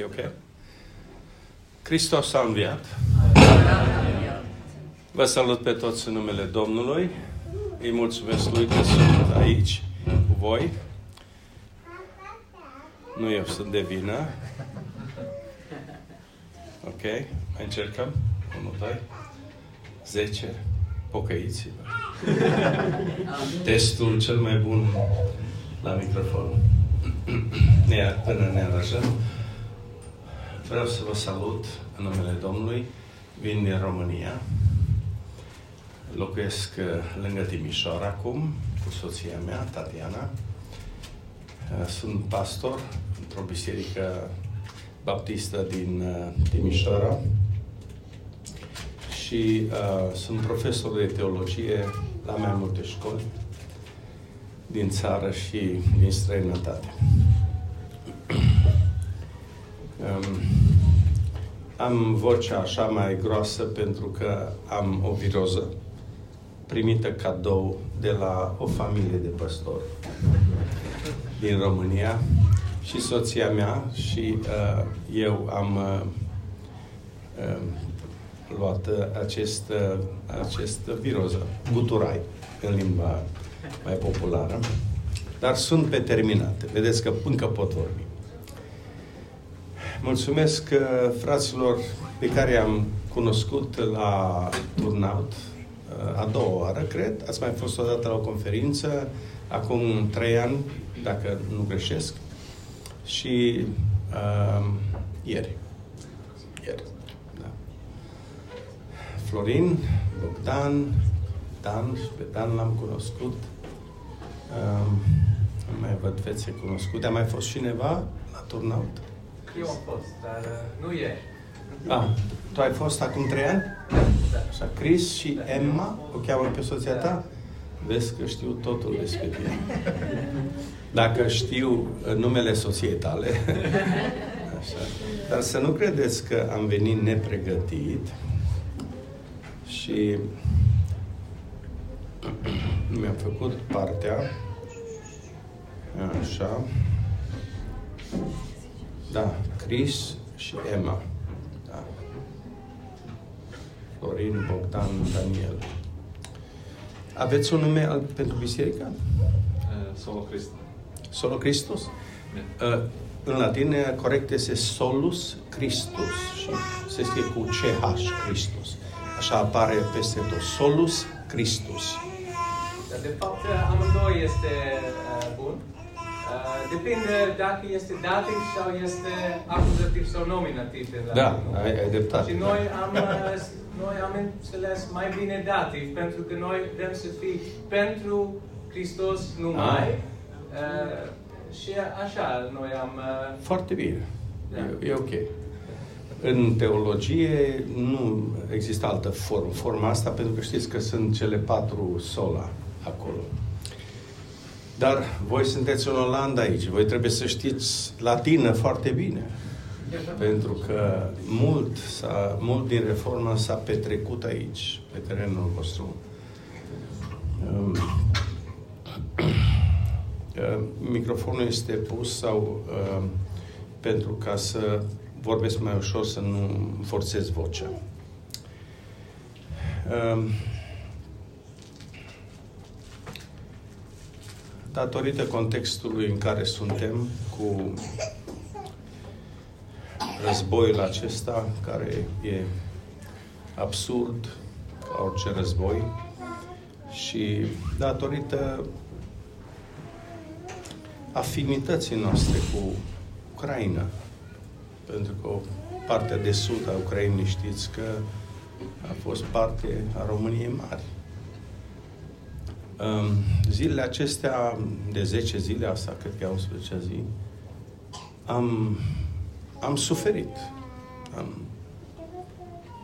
E ok? Hristos a înviat. Vă salut pe toți în numele Domnului. Îi mulțumesc Lui că sunt aici cu voi. Nu eu sunt de vină. Ok, mai încercăm. 1, 2, 10. Pocăiți-vă. Testul cel mai bun la microfon. Ne, până ne aranjăm. Vreau să vă salut în numele Domnului. Vin din România. Locuiesc uh, lângă Timișoara acum, cu soția mea, Tatiana. Uh, sunt pastor într-o biserică baptistă din uh, Timișoara și uh, sunt profesor de teologie la mai multe școli din țară și din străinătate. um, am vocea așa mai groasă pentru că am o viroză primită cadou de la o familie de păstori din România și soția mea și uh, eu am uh, uh, luat acest, uh, acest viroză, guturai, în limba mai populară, dar sunt pe terminate. Vedeți că încă pot vorbi. Mulțumesc uh, fraților pe care am cunoscut la turnout, uh, a doua oară, cred. Ați mai fost odată la o conferință, acum trei ani, dacă nu greșesc, și uh, ieri. Ieri, da. Florin, Bogdan, Dan, și pe Dan l-am cunoscut. Uh, mai văd fețe cunoscute. A mai fost cineva la turnout? Eu am fost, dar uh, nu e. Ah, tu ai fost acum trei ani? Da. Așa, Chris și Emma, o cheamă pe soția ta? Vezi că știu totul despre tine. Dacă știu uh, numele soției tale. Așa. Dar să nu credeți că am venit nepregătit și mi-am făcut partea așa da, Chris și Emma. Da. Florin, Bogdan, Daniel. Aveți un nume al, pentru biserica? Uh, Solo Cristo. Solo Christus? Da. Uh, în latină corect este Solus Christus și se scrie cu CH Christus. Așa apare peste tot. Solus Christus. Dar de fapt amândoi este uh, bun. Uh, depinde dacă este dativ sau este acuzativ sau nominativ. în Da, latină. ai, ai dreptate. Și noi am, uh, noi am înțeles mai bine dativ, pentru că noi vrem să fim pentru Hristos numai. Uh, și așa noi am... Uh, Foarte bine. Da. E, e ok. În teologie nu există altă formă. Forma asta pentru că știți că sunt cele patru sola acolo. Dar voi sunteți în Olanda aici. Voi trebuie să știți latină foarte bine. Pentru că mult, s-a, mult din reformă s-a petrecut aici, pe terenul vostru. Um, uh, microfonul este pus sau uh, pentru ca să vorbesc mai ușor, să nu forțez vocea. Um, datorită contextului în care suntem cu războiul acesta, care e absurd ca orice război, și datorită afinității noastre cu Ucraina, pentru că o parte de sud a Ucrainei știți că a fost parte a României mari. Um, Zilele acestea, de 10 zile, asta cred că e 11 zi, am, am suferit. Am,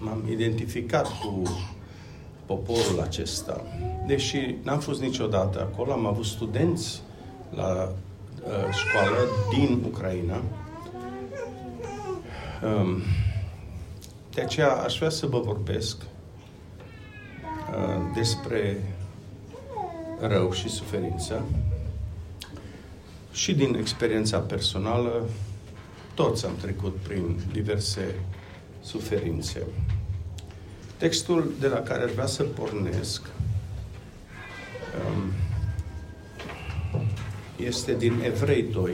m-am identificat cu poporul acesta. Deși n-am fost niciodată acolo, am avut studenți la uh, școală din Ucraina. Um, de aceea aș vrea să vă vorbesc uh, despre rău și suferință și din experiența personală Toți am trecut prin diverse suferințe. Textul de la care aș vrea să pornesc um, este din Evrei 2,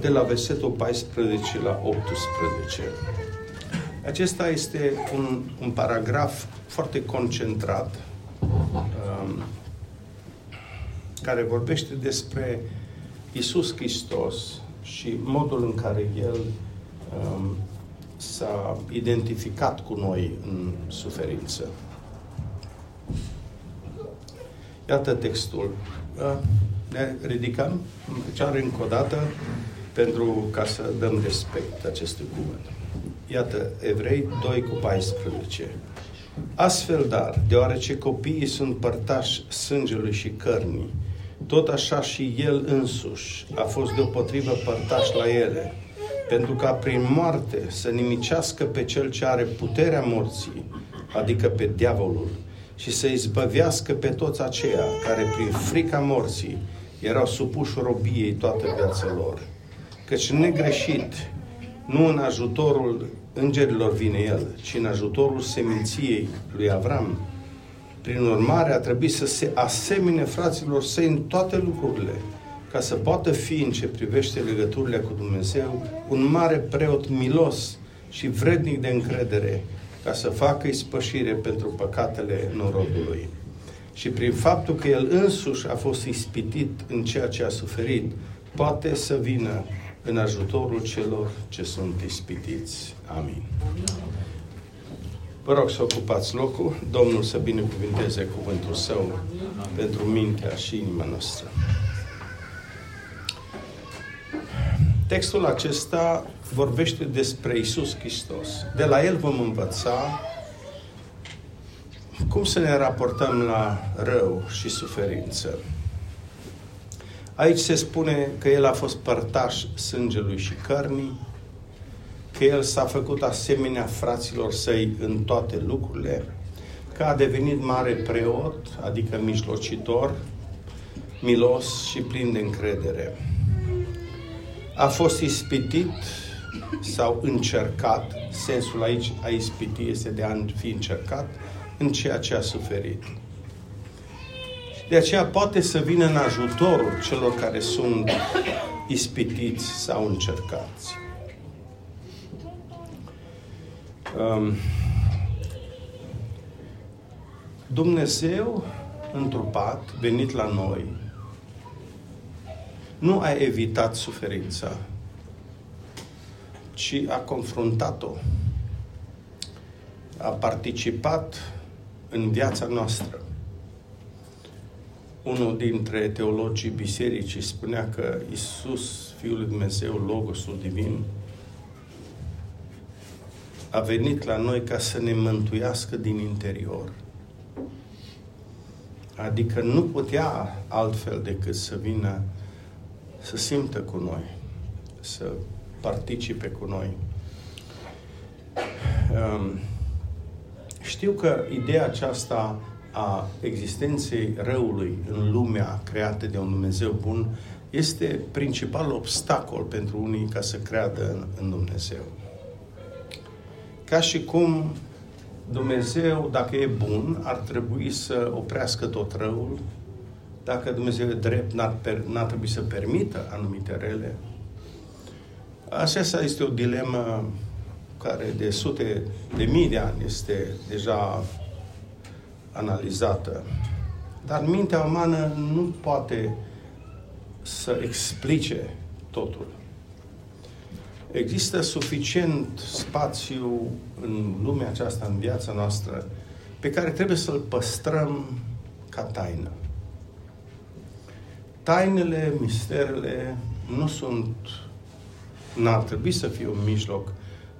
de la versetul 14 la 18. Acesta este un, un paragraf foarte concentrat um, care vorbește despre Isus Hristos și modul în care El um, s-a identificat cu noi în suferință. Iată textul. Ne ridicăm în picioare încă o dată pentru ca să dăm respect acestui cuvânt. Iată, Evrei 2 cu 14. Astfel, dar, deoarece copiii sunt părtași sângelui și cărnii, tot așa și el însuși a fost deopotrivă părtaș la ele, pentru ca prin moarte să nimicească pe cel ce are puterea morții, adică pe diavolul, și să izbăvească pe toți aceia care prin frica morții erau supuși robiei toată viața lor. Căci negreșit, nu în ajutorul îngerilor vine el, ci în ajutorul seminției lui Avram. Prin urmare, a trebuit să se asemene fraților săi în toate lucrurile, ca să poată fi, în ce privește legăturile cu Dumnezeu, un mare preot milos și vrednic de încredere, ca să facă ispășire pentru păcatele norodului. Și prin faptul că el însuși a fost ispitit în ceea ce a suferit, poate să vină în ajutorul celor ce sunt ispitiți. Amin. Vă rog să ocupați locul. Domnul să binecuvinteze cuvântul Său pentru mintea și inima noastră. Textul acesta vorbește despre Isus Hristos. De la El vom învăța cum să ne raportăm la rău și suferință. Aici se spune că El a fost părtaș sângelui și cărnii, că El s-a făcut asemenea fraților săi în toate lucrurile, că a devenit mare preot, adică mijlocitor, milos și plin de încredere. A fost ispitit sau încercat, sensul aici a ispiti este de a fi încercat în ceea ce a suferit. De aceea poate să vină în ajutorul celor care sunt ispitiți sau încercați. Um, Dumnezeu întrupat, venit la noi, nu a evitat suferința, ci a confruntat-o. A participat în viața noastră. Unul dintre teologii bisericii spunea că Isus, Fiul lui Dumnezeu, Logosul Divin, a venit la noi ca să ne mântuiască din interior. Adică nu putea altfel decât să vină să simtă cu noi, să participe cu noi. Um, știu că ideea aceasta a existenței răului în lumea creată de un Dumnezeu bun este principal obstacol pentru unii ca să creadă în, în Dumnezeu. Ca și cum Dumnezeu, dacă e bun, ar trebui să oprească tot răul, dacă Dumnezeu e drept, n-ar, per, n-ar trebui să permită anumite rele. Aceasta este o dilemă care de sute de mii de ani este deja analizată. Dar mintea umană nu poate să explice totul. Există suficient spațiu în lumea aceasta, în viața noastră, pe care trebuie să-l păstrăm ca taină. Tainele, misterele nu sunt, n-ar trebui să fie un mijloc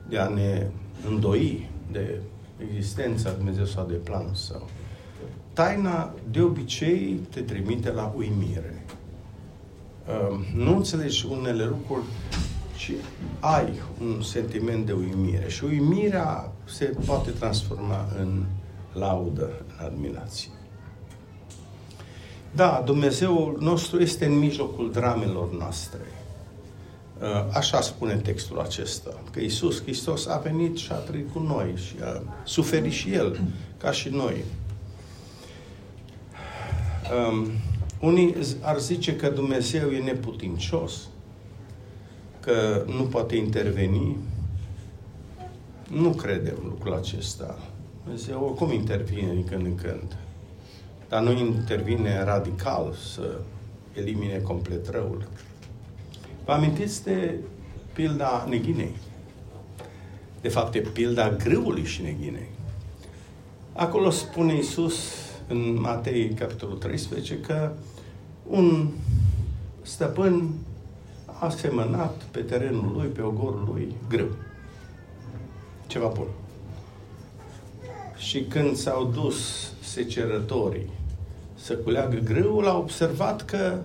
de a ne îndoi de existența Dumnezeu sau de planul său. Taina de obicei te trimite la uimire. Nu înțelegi unele lucruri, ci ai un sentiment de uimire. Și uimirea se poate transforma în laudă, în admirație. Da, Dumnezeul nostru este în mijlocul dramelor noastre. Uh, așa spune textul acesta, că Isus Hristos a venit și a trăit cu noi și a suferit și El, ca și noi. Um, unii ar zice că Dumnezeu e neputincios, că nu poate interveni. Nu credem lucrul acesta. Dumnezeu oricum intervine din când în când. Dar nu intervine radical să elimine complet răul. Vă amintiți de pilda neghinei? De fapt, e pilda grâului și neghinei. Acolo spune Isus în Matei, capitolul 13, că un stăpân a semănat pe terenul lui, pe ogorul lui, grâu. Ceva bun. Și când s-au dus secerătorii să culeagă grâul, a observat că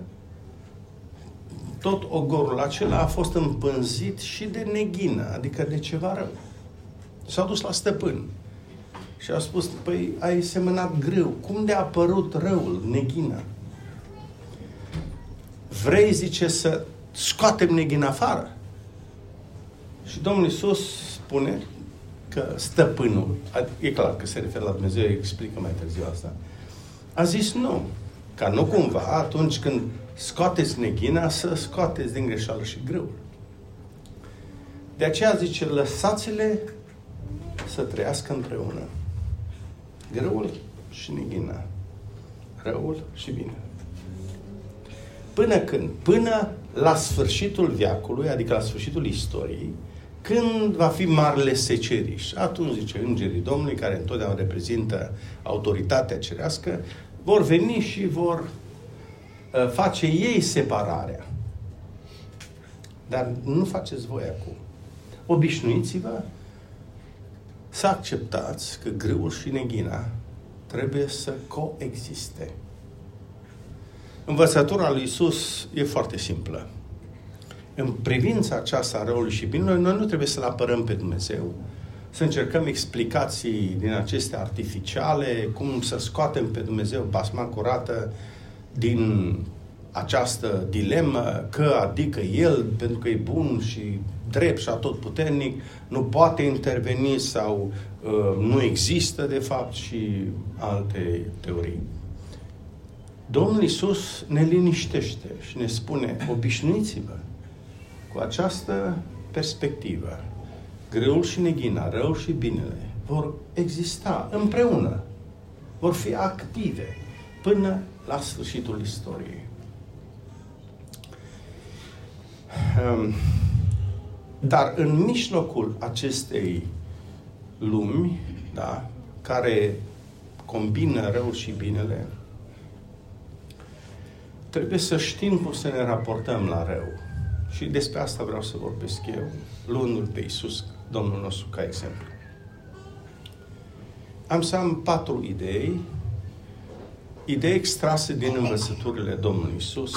tot ogorul acela a fost împânzit și de neghină, adică de ceva rău. S-au dus la stăpân și a spus, păi ai semănat grâu, cum de a apărut răul, neghina? Vrei, zice, să scoatem neghina afară? Și Domnul Iisus spune că stăpânul, e clar că se referă la Dumnezeu, explică mai târziu asta, a zis nu, ca nu cumva atunci când scoateți neghina, să scoateți din greșeală și grâul. De aceea zice, lăsați-le să trăiască împreună. Grâul și neghina. Răul și bine. Până când? Până la sfârșitul viacului, adică la sfârșitul istoriei, când va fi marele seceriș. Atunci, zice, îngerii Domnului, care întotdeauna reprezintă autoritatea cerească, vor veni și vor Uh, face ei separarea. Dar nu faceți voi acum. Obișnuiți-vă să acceptați că grâul și neghina trebuie să coexiste. Învățătura lui Isus e foarte simplă. În privința aceasta a răului și binului, noi nu trebuie să-L apărăm pe Dumnezeu, să încercăm explicații din acestea artificiale, cum să scoatem pe Dumnezeu basma curată din această dilemă că, adică el, pentru că e bun și drept și atotputernic, nu poate interveni sau uh, nu există, de fapt, și alte teorii. Domnul Isus ne liniștește și ne spune, obișnuiți-vă cu această perspectivă. Greul și neghina, rău și binele vor exista împreună, vor fi active până la sfârșitul istoriei. Um, dar în mijlocul acestei lumi, da, care combină rău și binele, trebuie să știm cum să ne raportăm la rău. Și despre asta vreau să vorbesc eu, luându-l pe Iisus, Domnul nostru, ca exemplu. Am să am patru idei idei extrase din învățăturile Domnului Isus.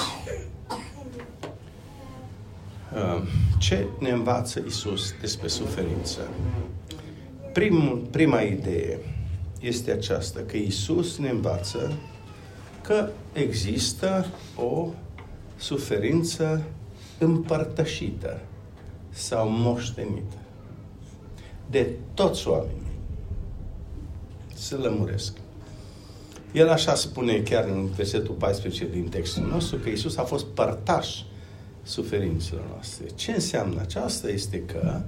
Uh, ce ne învață Isus despre suferință? Prim, prima idee este aceasta, că Isus ne învață că există o suferință împărtășită sau moștenită de toți oamenii. Să lămuresc. El așa spune chiar în versetul 14 din textul nostru, că Isus a fost părtaș suferințelor noastre. Ce înseamnă aceasta este că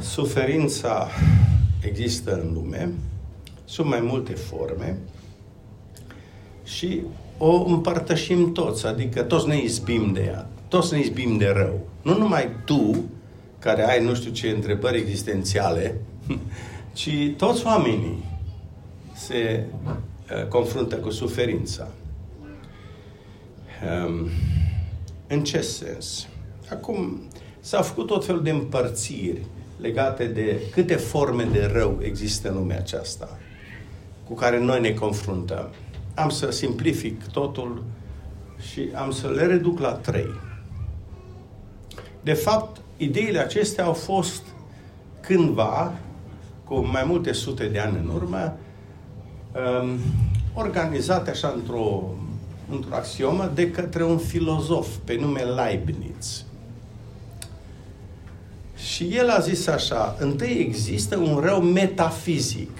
suferința există în lume, sunt mai multe forme și o împărtășim toți, adică toți ne izbim de ea, toți ne izbim de rău. Nu numai tu, care ai nu știu ce întrebări existențiale, ci toți oamenii se Uh, confruntă cu suferința. Um, în ce sens? Acum, s-au făcut tot felul de împărțiri legate de câte forme de rău există în lumea aceasta cu care noi ne confruntăm. Am să simplific totul și am să le reduc la trei. De fapt, ideile acestea au fost cândva, cu mai multe sute de ani în urmă, um, organizate așa într-o într-o axiomă de către un filozof pe nume Leibniz. Și el a zis așa, întâi există un rău metafizic.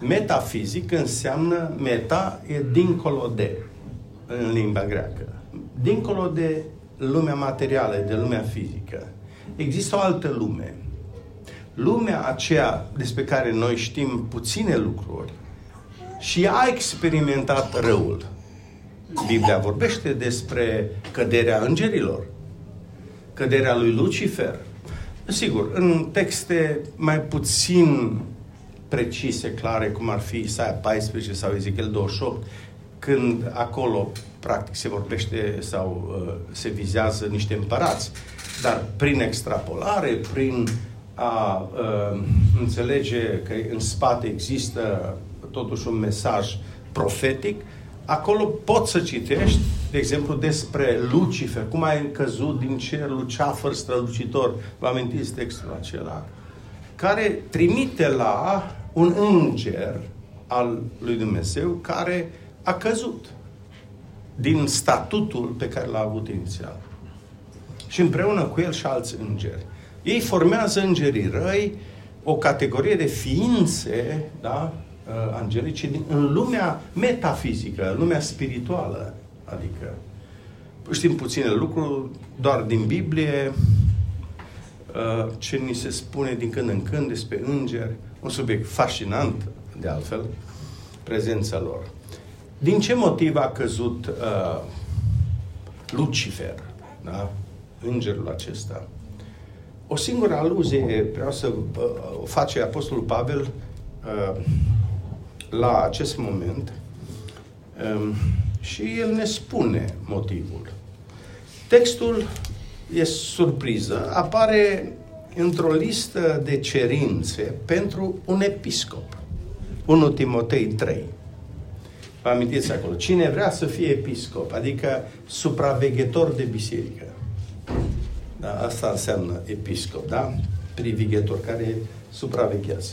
Metafizic înseamnă, meta e dincolo de, în limba greacă. Dincolo de lumea materială, de lumea fizică. Există o altă lume. Lumea aceea despre care noi știm puține lucruri și a experimentat răul. Biblia vorbește despre căderea îngerilor, căderea lui Lucifer. Sigur, în texte mai puțin precise, clare, cum ar fi Isaia 14 sau Ezechiel 28, când acolo, practic, se vorbește sau uh, se vizează niște împărați. Dar prin extrapolare, prin a uh, înțelege că în spate există totuși un mesaj profetic, acolo poți să citești, de exemplu, despre Lucifer, cum a căzut din cer luceafăr strălucitor. Vă amintiți textul acela? Care trimite la un înger al lui Dumnezeu care a căzut din statutul pe care l-a avut inițial. Și împreună cu el și alți îngeri. Ei formează îngerii răi, o categorie de ființe, da, uh, angelice, din, în lumea metafizică, în lumea spirituală. Adică știm puține lucruri, doar din Biblie, uh, ce ni se spune din când în când despre îngeri, un subiect fascinant, de altfel, prezența lor. Din ce motiv a căzut uh, Lucifer, da? îngerul acesta? O singură aluzie vreau să uh, o face Apostolul Pavel uh, la acest moment um, și el ne spune motivul. Textul e surpriză, apare într-o listă de cerințe pentru un episcop. 1 Timotei 3. Vă amintiți acolo. Cine vrea să fie episcop, adică supraveghetor de biserică. Da, asta înseamnă episcop, da? Privighetor, care supraveghează.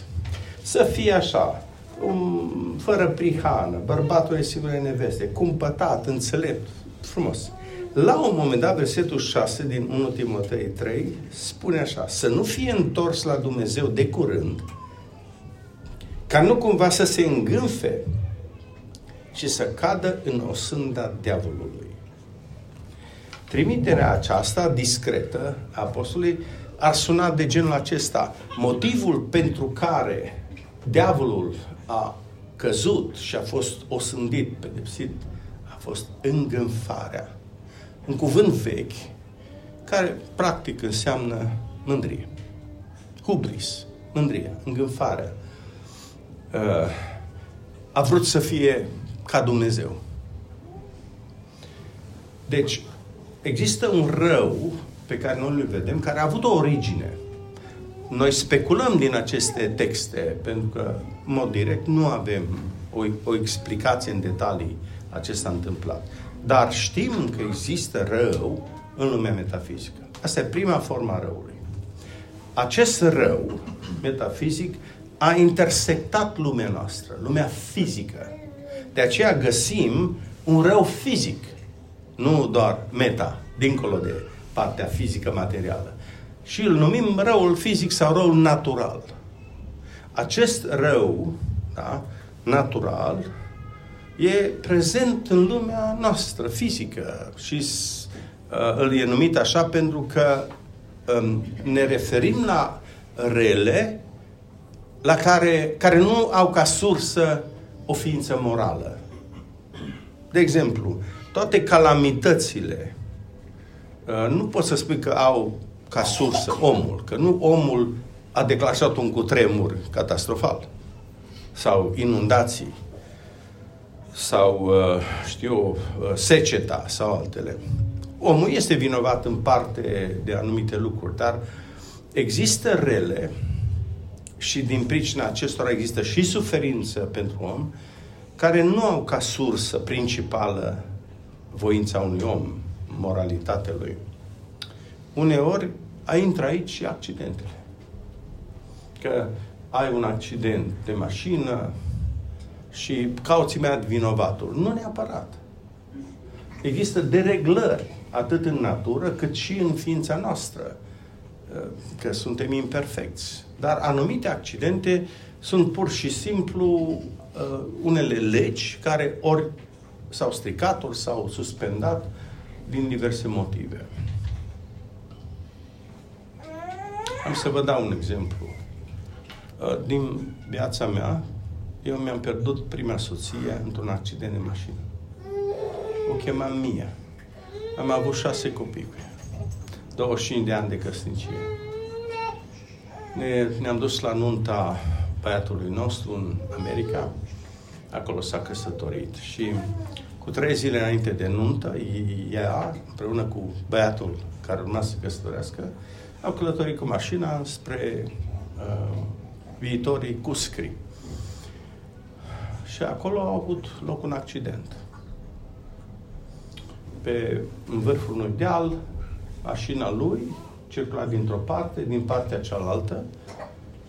Să fie așa, um, fără prihană, bărbatul e sigur de neveste, cumpătat, înțelept, frumos. La un moment dat, versetul 6 din 1 Timotei 3 spune așa, să nu fie întors la Dumnezeu de curând, ca nu cumva să se îngânfe și să cadă în osânda diavolului. Trimiterea aceasta discretă a apostolului ar suna de genul acesta. Motivul pentru care diavolul a căzut și a fost osândit, pedepsit, a fost îngânfarea. Un cuvânt vechi care practic înseamnă mândrie. Hubris, mândrie, îngânfarea. Uh, a vrut să fie ca Dumnezeu. Deci, există un rău pe care noi îl vedem, care a avut o origine. Noi speculăm din aceste texte, pentru că, în mod direct, nu avem o, o explicație în detalii a ce s-a întâmplat. Dar știm că există rău în lumea metafizică. Asta e prima formă a răului. Acest rău metafizic a intersectat lumea noastră, lumea fizică. De aceea găsim un rău fizic, nu doar meta, dincolo de partea fizică materială. Și îl numim răul fizic sau răul natural. Acest rău, da, natural, e prezent în lumea noastră, fizică, și uh, îl e numit așa pentru că um, ne referim la rele la care, care nu au ca sursă o ființă morală. De exemplu, toate calamitățile uh, nu poți să spui că au ca sursă omul, că nu omul a declanșat un cutremur catastrofal sau inundații sau, uh, știu, uh, seceta sau altele. Omul este vinovat în parte de anumite lucruri, dar există rele și din pricina acestora există și suferință pentru om, care nu au ca sursă principală voința unui om, moralitatea lui. Uneori a intră aici și accidentele. Că ai un accident de mașină și cauți imediat vinovatul. Nu neapărat. Există dereglări, atât în natură, cât și în ființa noastră, uh, că suntem imperfecți. Dar anumite accidente sunt pur și simplu uh, unele legi care ori s-au stricat, ori s-au suspendat din diverse motive. Am să vă dau un exemplu. Uh, din viața mea, eu mi-am pierdut prima soție într-un accident de mașină. O chemam Mia. Am avut șase copii cu ea. 25 de ani de căsnicie. Ne, ne-am dus la nunta băiatului nostru în America. Acolo s-a căsătorit și cu trei zile înainte de nuntă, ea, împreună cu băiatul care urma să căsătorească, au călătorit cu mașina spre uh, viitorii cuscri. Și acolo a avut loc un accident. Pe, în vârful unui deal, mașina lui circula dintr-o parte, din partea cealaltă,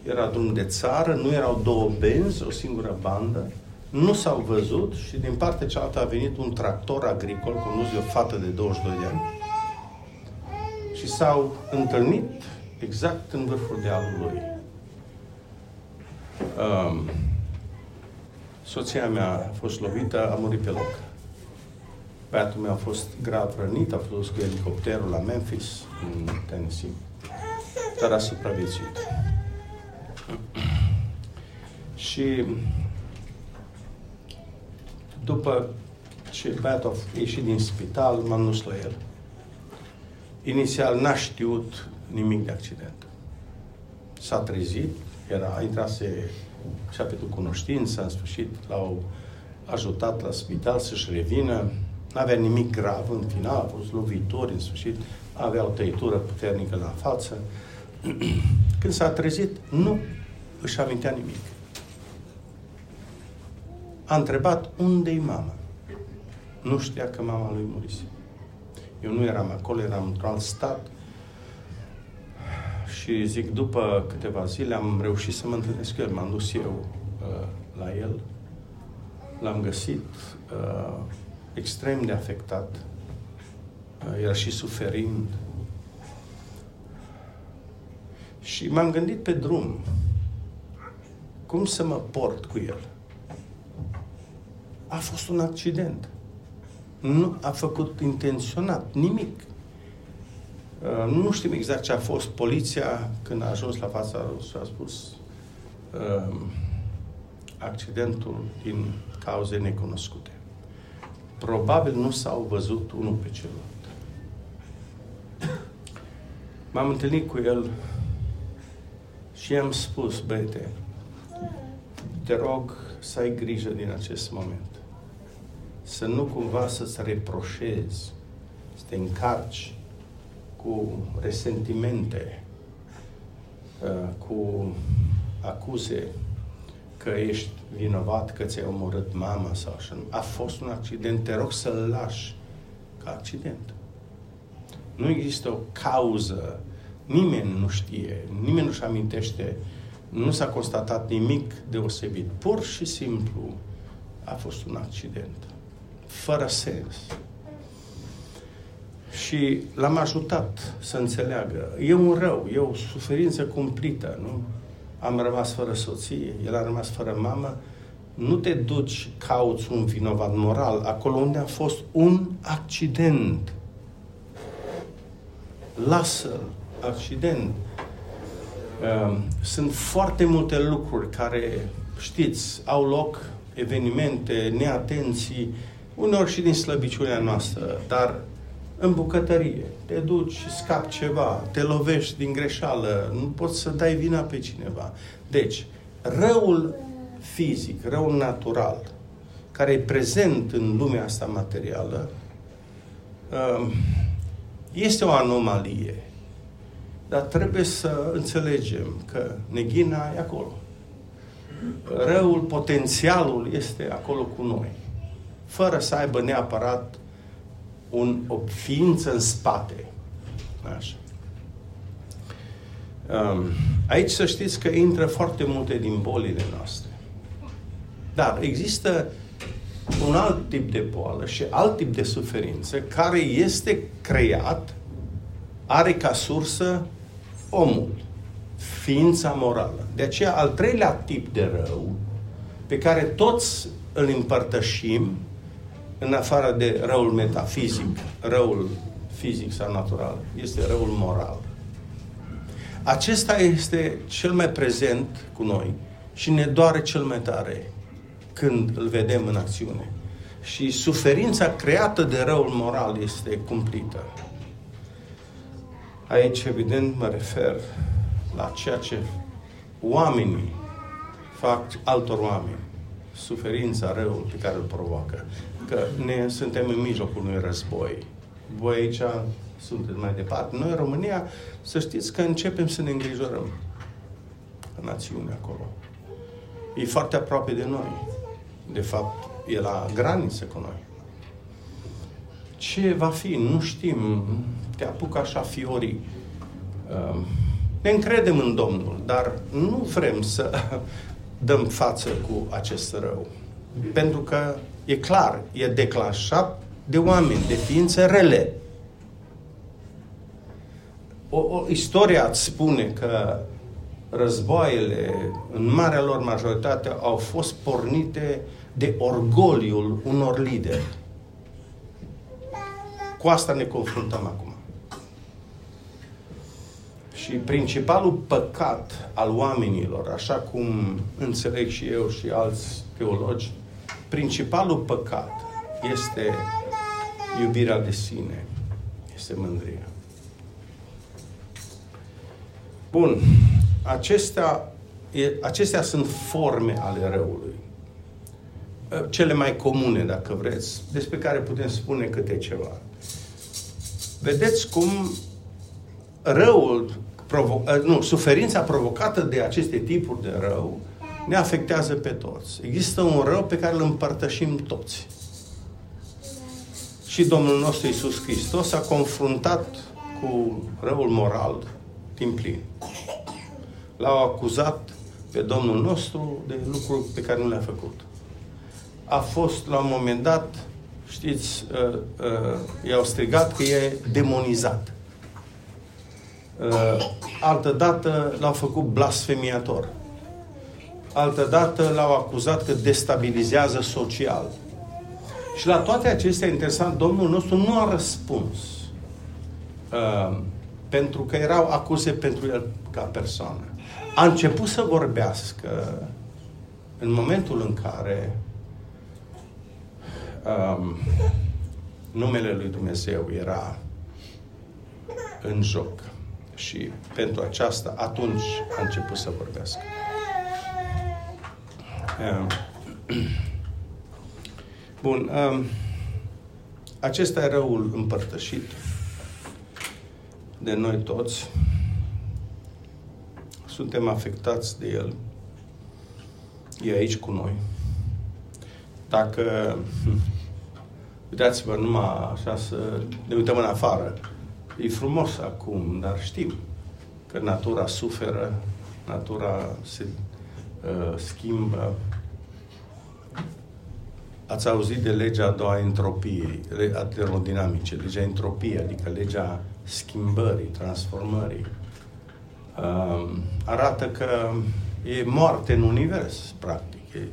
era drum de țară, nu erau două benzi, o singură bandă, nu s-au văzut și din partea cealaltă a venit un tractor agricol condus de o fată de 22 de ani și s-au întâlnit exact în vârful dealului. Um, soția mea a fost lovită, a murit pe loc. Băiatul meu a fost grav rănit, a fost cu elicopterul la Memphis, în Tennessee, dar a supraviețuit. Și după ce băiatul a ieșit din spital, m-am dus la el. Inițial n-a știut nimic de accident. S-a trezit, era, intrase și-a pierdut cunoștința, în sfârșit l-au ajutat la spital să-și revină. N-avea nimic grav în final, a fost lovitori, în sfârșit, avea o tăitură puternică la față. Când s-a trezit, nu își amintea nimic. A întrebat unde-i mama. Nu știa că mama lui murise. Eu nu eram acolo, eram într-un alt stat. Și zic, după câteva zile am reușit să mă întâlnesc cu el. M-am dus eu uh, la el. L-am găsit uh, extrem de afectat. Uh, era și suferind. Și m-am gândit pe drum cum să mă port cu el. A fost un accident. Nu a făcut intenționat nimic. Uh, nu știm exact ce a fost. Poliția, când a ajuns la fața și a spus uh, accidentul din cauze necunoscute. Probabil nu s-au văzut unul pe celălalt. M-am întâlnit cu el și i-am spus, băiete, te rog să ai grijă din acest moment. Să nu cumva să-ți reproșezi, să te încarci cu resentimente, uh, cu acuze că ești vinovat, că ți-ai omorât mama sau așa. A fost un accident, te rog să-l lași ca accident. Nu există o cauză, nimeni nu știe, nimeni nu-și amintește uh, nu s-a constatat nimic deosebit. Pur și simplu a fost un accident. Fără sens. Și l-am ajutat să înțeleagă. E un rău, e o suferință cumplită, nu? Am rămas fără soție, el a rămas fără mamă. Nu te duci, cauți un vinovat moral acolo unde a fost un accident. Lasă-l, accident. Ehm, sunt foarte multe lucruri care, știți, au loc, evenimente, neatenții, uneori și din slăbiciunea noastră, dar în bucătărie, te duci și scapi ceva, te lovești din greșeală, nu poți să dai vina pe cineva. Deci, răul fizic, răul natural, care e prezent în lumea asta materială, ehm, este o anomalie. Dar trebuie să înțelegem că neghina e acolo. Răul, potențialul este acolo cu noi. Fără să aibă neapărat un, o ființă în spate. Așa. Um, aici să știți că intră foarte multe din bolile noastre. Dar există un alt tip de boală și alt tip de suferință care este creat, are ca sursă omul, ființa morală. De aceea, al treilea tip de rău, pe care toți îl împărtășim, în afară de răul metafizic, răul fizic sau natural, este răul moral. Acesta este cel mai prezent cu noi și ne doare cel mai tare când îl vedem în acțiune. Și suferința creată de răul moral este cumplită. Aici, evident, mă refer la ceea ce oamenii fac altor oameni. Suferința, răul pe care îl provoacă. Că ne suntem în mijlocul unui război. Voi aici sunteți mai departe. Noi, în România, să știți că începem să ne îngrijorăm în națiune acolo. E foarte aproape de noi. De fapt, e la graniță cu noi. Ce va fi? Nu știm. Te apucă așa fiorii. Um, ne încredem în Domnul, dar nu vrem să dăm față cu acest rău. Pentru că e clar, e declanșat de oameni, de ființe rele. O, o istoria îți spune că războaiele, în marea lor majoritate, au fost pornite de orgoliul unor lideri. Cu asta ne confruntăm acum. Și principalul păcat al oamenilor, așa cum înțeleg și eu și alți teologi, principalul păcat este iubirea de sine, este mândria. Bun, acestea, acestea sunt forme ale răului. Cele mai comune, dacă vreți, despre care putem spune câte ceva. Vedeți cum răul, provo- nu, suferința provocată de aceste tipuri de rău ne afectează pe toți. Există un rău pe care îl împărtășim toți. Și Domnul nostru Isus Hristos a confruntat cu răul moral din plin. L-au acuzat pe Domnul nostru de lucruri pe care nu le-a făcut. A fost, la un moment dat, știți, uh, uh, i-au strigat că e demonizat. Uh, altă dată l-au făcut blasfemiator. Altă dată l-au acuzat că destabilizează social. Și la toate acestea, interesant, Domnul nostru nu a răspuns. Uh, pentru că erau acuze pentru el ca persoană. A început să vorbească în momentul în care um, numele lui Dumnezeu era în joc. Și pentru aceasta, atunci a început să vorbească. Um, bun. Um, acesta e răul împărtășit de noi toți. Suntem afectați de el. E aici cu noi. Dacă uitați-vă numai așa să ne uităm în afară, e frumos acum, dar știm că natura suferă, natura se uh, schimbă. Ați auzit de legea a doua entropiei, a termodinamice, legea entropiei, adică legea schimbării, transformării. Uh, arată că e moarte în univers, practic. E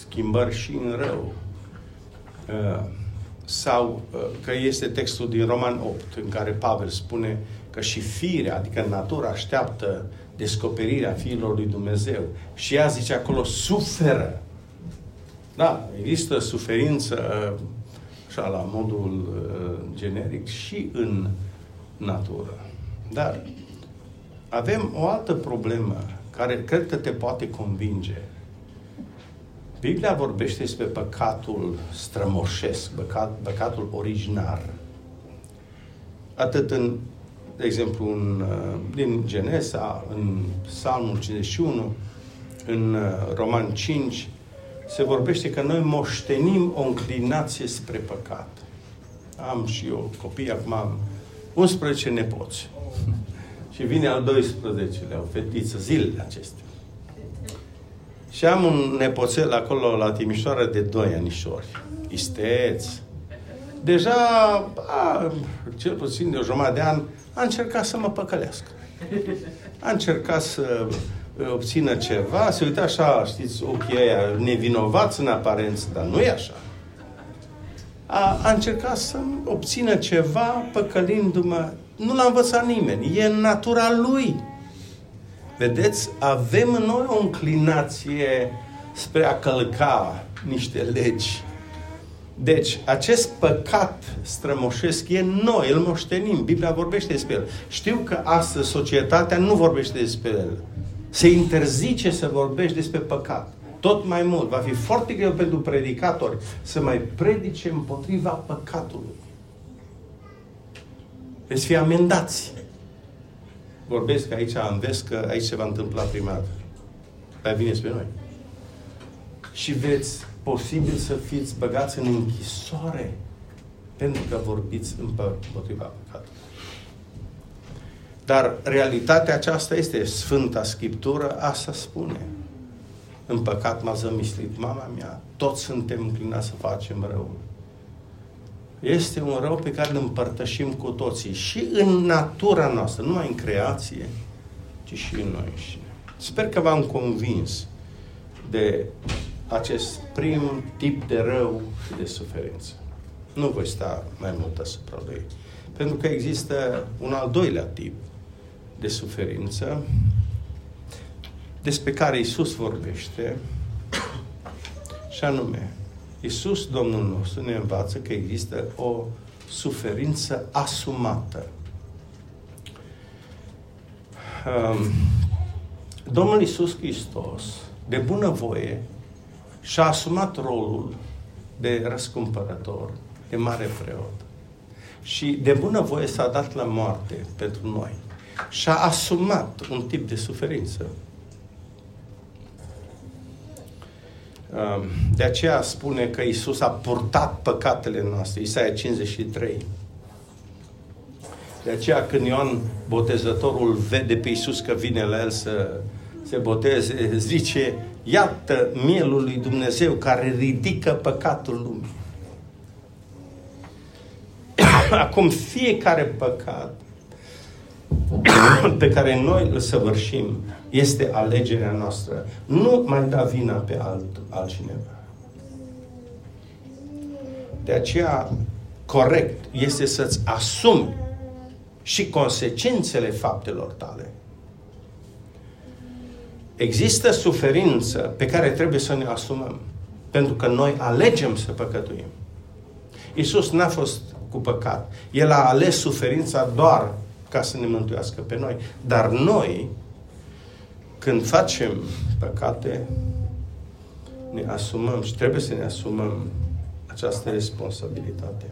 schimbări și în rău. Uh, sau uh, că este textul din Roman 8, în care Pavel spune că și firea, adică natura, așteaptă descoperirea fiilor lui Dumnezeu. Și ea zice acolo, suferă. Da, există suferință așa la modul uh, generic și în natură. Dar avem o altă problemă care cred că te poate convinge. Biblia vorbește despre păcatul strămoșesc, păcat, păcatul originar. Atât în, de exemplu, în, uh, din Genesa, în Psalmul 51, în uh, Roman 5, se vorbește că noi moștenim o înclinație spre păcat. Am și eu copii, acum am 11 nepoți. și vine al 12-lea, o fetiță, zilele acestea. Și am un nepoțel acolo la Timișoara de 2 anișori. Isteț. Deja, a, cel puțin de o jumătate de an, a încercat să mă păcălească. A încercat să obțină ceva, se uita așa, știți, ochii aia nevinovați în aparență, dar nu e așa. A, a încercat să obțină ceva păcălindu-mă. Nu l-a învățat nimeni. E în natura lui. Vedeți, avem în noi o înclinație spre a călca niște legi. Deci, acest păcat strămoșesc e noi, îl moștenim. Biblia vorbește despre el. Știu că astăzi societatea nu vorbește despre el. Se interzice să vorbești despre păcat. Tot mai mult. Va fi foarte greu pentru predicatori să mai predice împotriva păcatului. Veți fi amendați. Vorbesc aici, am vezi că aici se va întâmpla prima dată. Dar vine spre noi. Și veți posibil să fiți băgați în închisoare pentru că vorbiți împotriva păcatului. Dar realitatea aceasta este Sfânta Scriptură, asta spune. În păcat m-a zămislit mama mea, toți suntem înclinați să facem rău. Este un rău pe care îl împărtășim cu toții și în natura noastră, nu numai în creație, ci și în noi înșine. Sper că v-am convins de acest prim tip de rău și de suferință. Nu voi sta mai mult asupra lui. Pentru că există un al doilea tip de suferință despre care Isus vorbește și anume, Isus, Domnul nostru, ne învață că există o suferință asumată. Um, Domnul Isus Hristos, de bunăvoie, și-a asumat rolul de răscumpărător, de mare preot. Și de bunăvoie s-a dat la moarte pentru noi. Și-a asumat un tip de suferință. Um, de aceea spune că Isus a purtat păcatele noastre. Isaia 53. De aceea când Ioan Botezătorul vede pe Isus că vine la el să se boteze, zice, iată mielul lui Dumnezeu care ridică păcatul lumii. Acum fiecare păcat pe care noi îl săvârșim este alegerea noastră. Nu mai da vina pe alt, altcineva. De aceea, corect este să-ți asumi și consecințele faptelor tale. Există suferință pe care trebuie să ne asumăm. Pentru că noi alegem să păcătuim. Iisus n-a fost cu păcat. El a ales suferința doar ca să ne mântuiască pe noi. Dar noi, când facem păcate, ne asumăm și trebuie să ne asumăm această responsabilitate.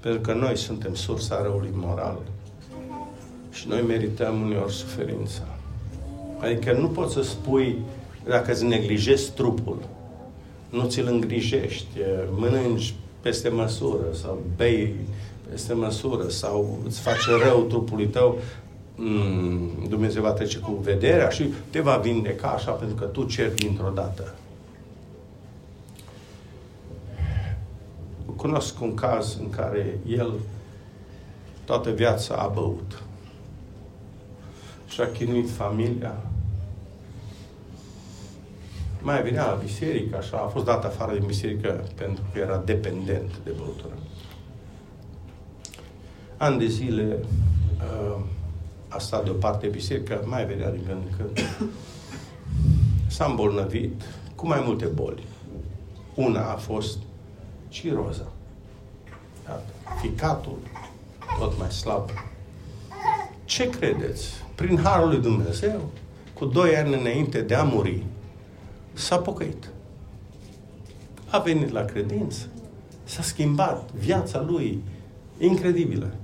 Pentru că noi suntem sursa răului moral și noi merităm uneori suferința. Adică nu poți să spui, dacă îți neglijezi trupul, nu ți-l îngrijești, mănânci peste măsură sau bei peste măsură sau îți face rău trupului tău, mm, Dumnezeu va trece cu vederea și te va vindeca așa pentru că tu ceri dintr-o dată. Cunosc un caz în care el toată viața a băut și-a chinuit familia. Mai venea la biserică, așa, a fost dat afară din biserică pentru că era dependent de băutură. Ani de zile uh, a stat deoparte biserică, mai venea din când în când. S-a îmbolnăvit cu mai multe boli. Una a fost ciroza. Ficatul, tot mai slab. Ce credeți? prin Harul lui Dumnezeu, cu doi ani înainte de a muri, s-a pocăit. A venit la credință. S-a schimbat viața lui incredibilă.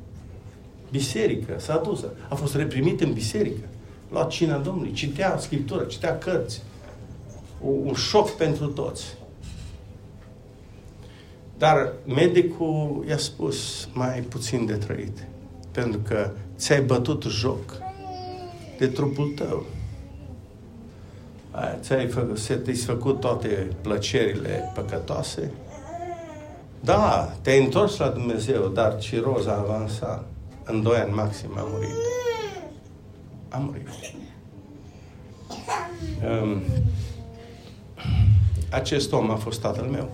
Biserică, s-a dus. A fost reprimit în biserică. Lua cina Domnului, citea Scriptură, citea cărți. Un șoc pentru toți. Dar medicul i-a spus mai puțin de trăit. Pentru că ți-ai bătut joc de trupul tău. Ți-ai fă, satisfăcut toate plăcerile păcătoase? Da, te-ai întors la Dumnezeu, dar ciroza a avansat. În doi ani maxim a murit. A murit. Um, acest om a fost tatăl meu.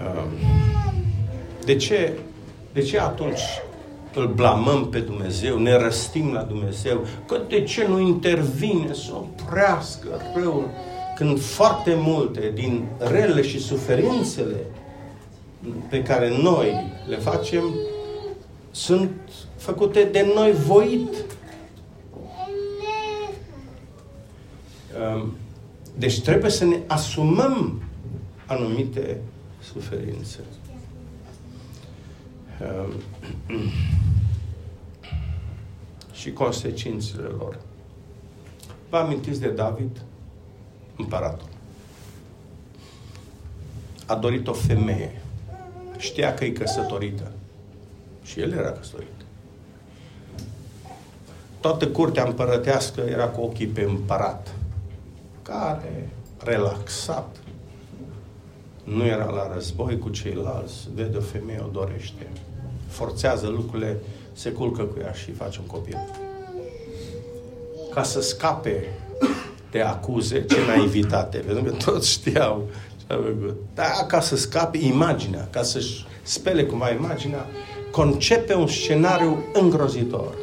Um, de ce, de ce atunci îl blamăm pe Dumnezeu, ne răstim la Dumnezeu, că de ce nu intervine să oprească răul, când foarte multe din relele și suferințele pe care noi le facem sunt făcute de noi voit. Um, deci trebuie să ne asumăm anumite suferințe. Um, și consecințele lor. Vă amintiți de David, împăratul? A dorit o femeie. Știa că e căsătorită. Și el era căsătorit. Toată curtea împărătească era cu ochii pe împărat, care, relaxat, nu era la război cu ceilalți, vede o femeie, o dorește, forțează lucrurile, se culcă cu ea și face un copil. Ca să scape de acuze, ce naivitate, pentru că toți știau ce a făcut. Dar ca să scape imaginea, ca să-și spele cumva imaginea, concepe un scenariu îngrozitor.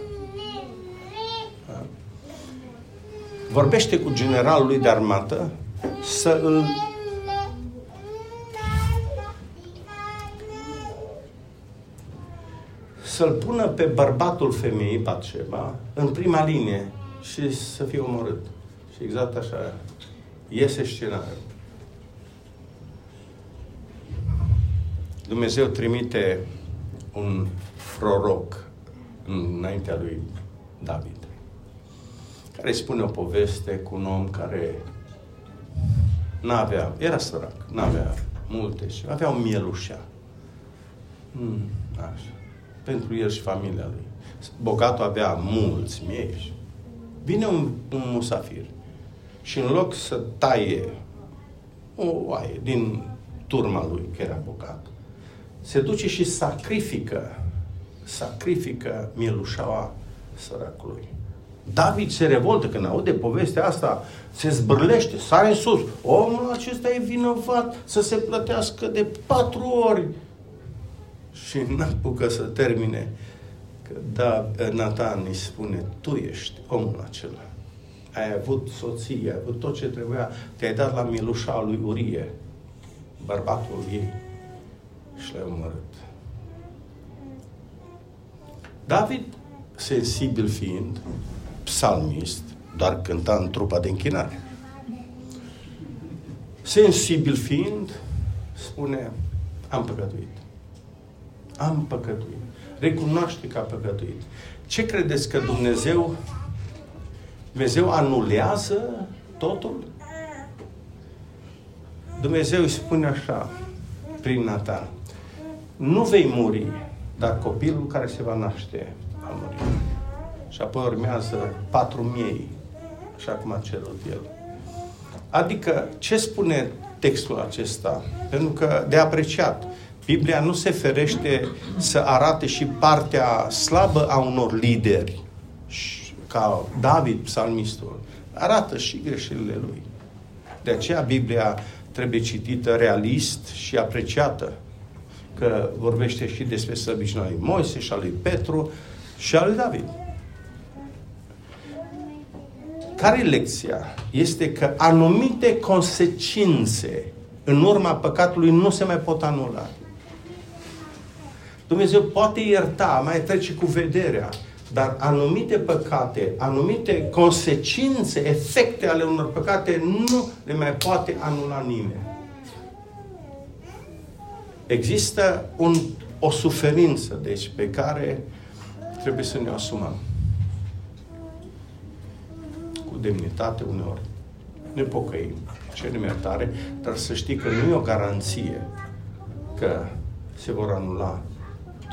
Vorbește cu generalul lui de armată să îl să-l pună pe bărbatul femeii, Batșeba, în prima linie și să fie omorât. Și exact așa iese scenariul. Dumnezeu trimite un proroc înaintea lui David, care spune o poveste cu un om care n-avea, era sărac, n-avea multe și avea o mielușa. Mm, așa. Pentru el și familia lui. Bogatul avea mulți mieși. Vine un, un musafir și în loc să taie o oaie din turma lui, că era bogat, se duce și sacrifică, sacrifică mielușaua săracului. David se revoltă când aude povestea asta, se zbârlește, sare în sus. Omul acesta e vinovat să se plătească de patru ori. Și n-apucă să termine. Că da, Nathan îi spune, tu ești omul acela. Ai avut soție, ai avut tot ce trebuia, te-ai dat la milușa lui Urie, bărbatul ei și le-a omorât. David, sensibil fiind, psalmist, doar cânta în trupa de închinare. Sensibil fiind, spune, am păcătuit. Am păcătuit. Recunoaște că a păcătuit. Ce credeți că Dumnezeu Dumnezeu anulează totul? Dumnezeu îi spune așa, prin Nathan nu vei muri, dar copilul care se va naște va muri. Și apoi urmează patru miei, așa cum a cerut el. Adică, ce spune textul acesta? Pentru că, de apreciat, Biblia nu se ferește să arate și partea slabă a unor lideri, ca David, psalmistul. Arată și greșelile lui. De aceea Biblia trebuie citită realist și apreciată că vorbește și despre slăbiciunea lui Moise și a lui Petru și a lui David. Care e lecția? Este că anumite consecințe în urma păcatului nu se mai pot anula. Dumnezeu poate ierta, mai trece cu vederea, dar anumite păcate, anumite consecințe, efecte ale unor păcate nu le mai poate anula nimeni. Există un, o suferință, deci, pe care trebuie să ne asumăm. Cu demnitate uneori. Ne pocăim, cerem iertare, dar să știi că nu e o garanție că se vor anula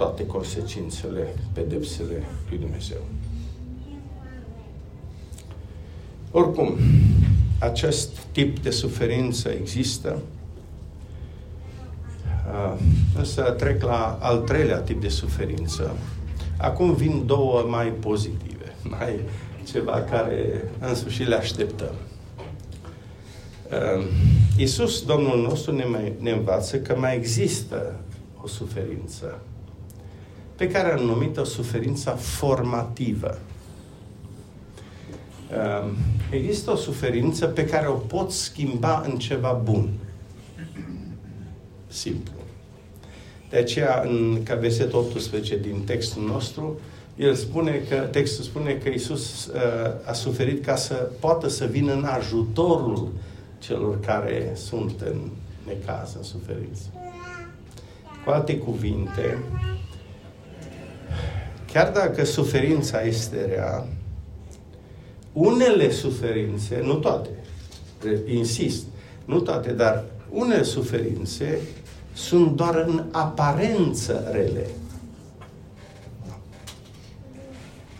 toate consecințele, pedepsele lui Dumnezeu. Oricum, acest tip de suferință există. Uh, însă trec la al treilea tip de suferință. Acum vin două mai pozitive, mai ceva care în sfârșit le așteptăm. Uh, Iisus, Domnul nostru, ne, mai, ne învață că mai există o suferință pe care am numit-o suferința formativă. Ehm, există o suferință pe care o pot schimba în ceva bun. Simplu. De aceea, în ca versetul 18 din textul nostru, el spune că, textul spune că Isus uh, a suferit ca să poată să vină în ajutorul celor care sunt în necaz, în suferință. Cu alte cuvinte, chiar dacă suferința este rea, unele suferințe, nu toate, insist, nu toate, dar unele suferințe sunt doar în aparență rele.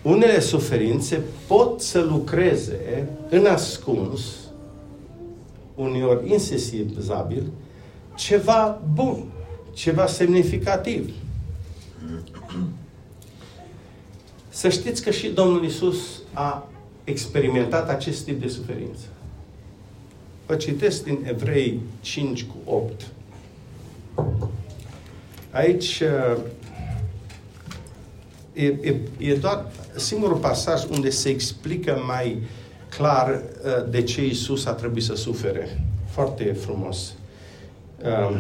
Unele suferințe pot să lucreze în ascuns, uneori insesizabil, ceva bun, ceva semnificativ. Să știți că și Domnul Isus a experimentat acest tip de suferință. Vă citesc din Evrei 5 cu 8. Aici uh, e, e, e doar singurul pasaj unde se explică mai clar uh, de ce Isus a trebuit să sufere. Foarte frumos. Um,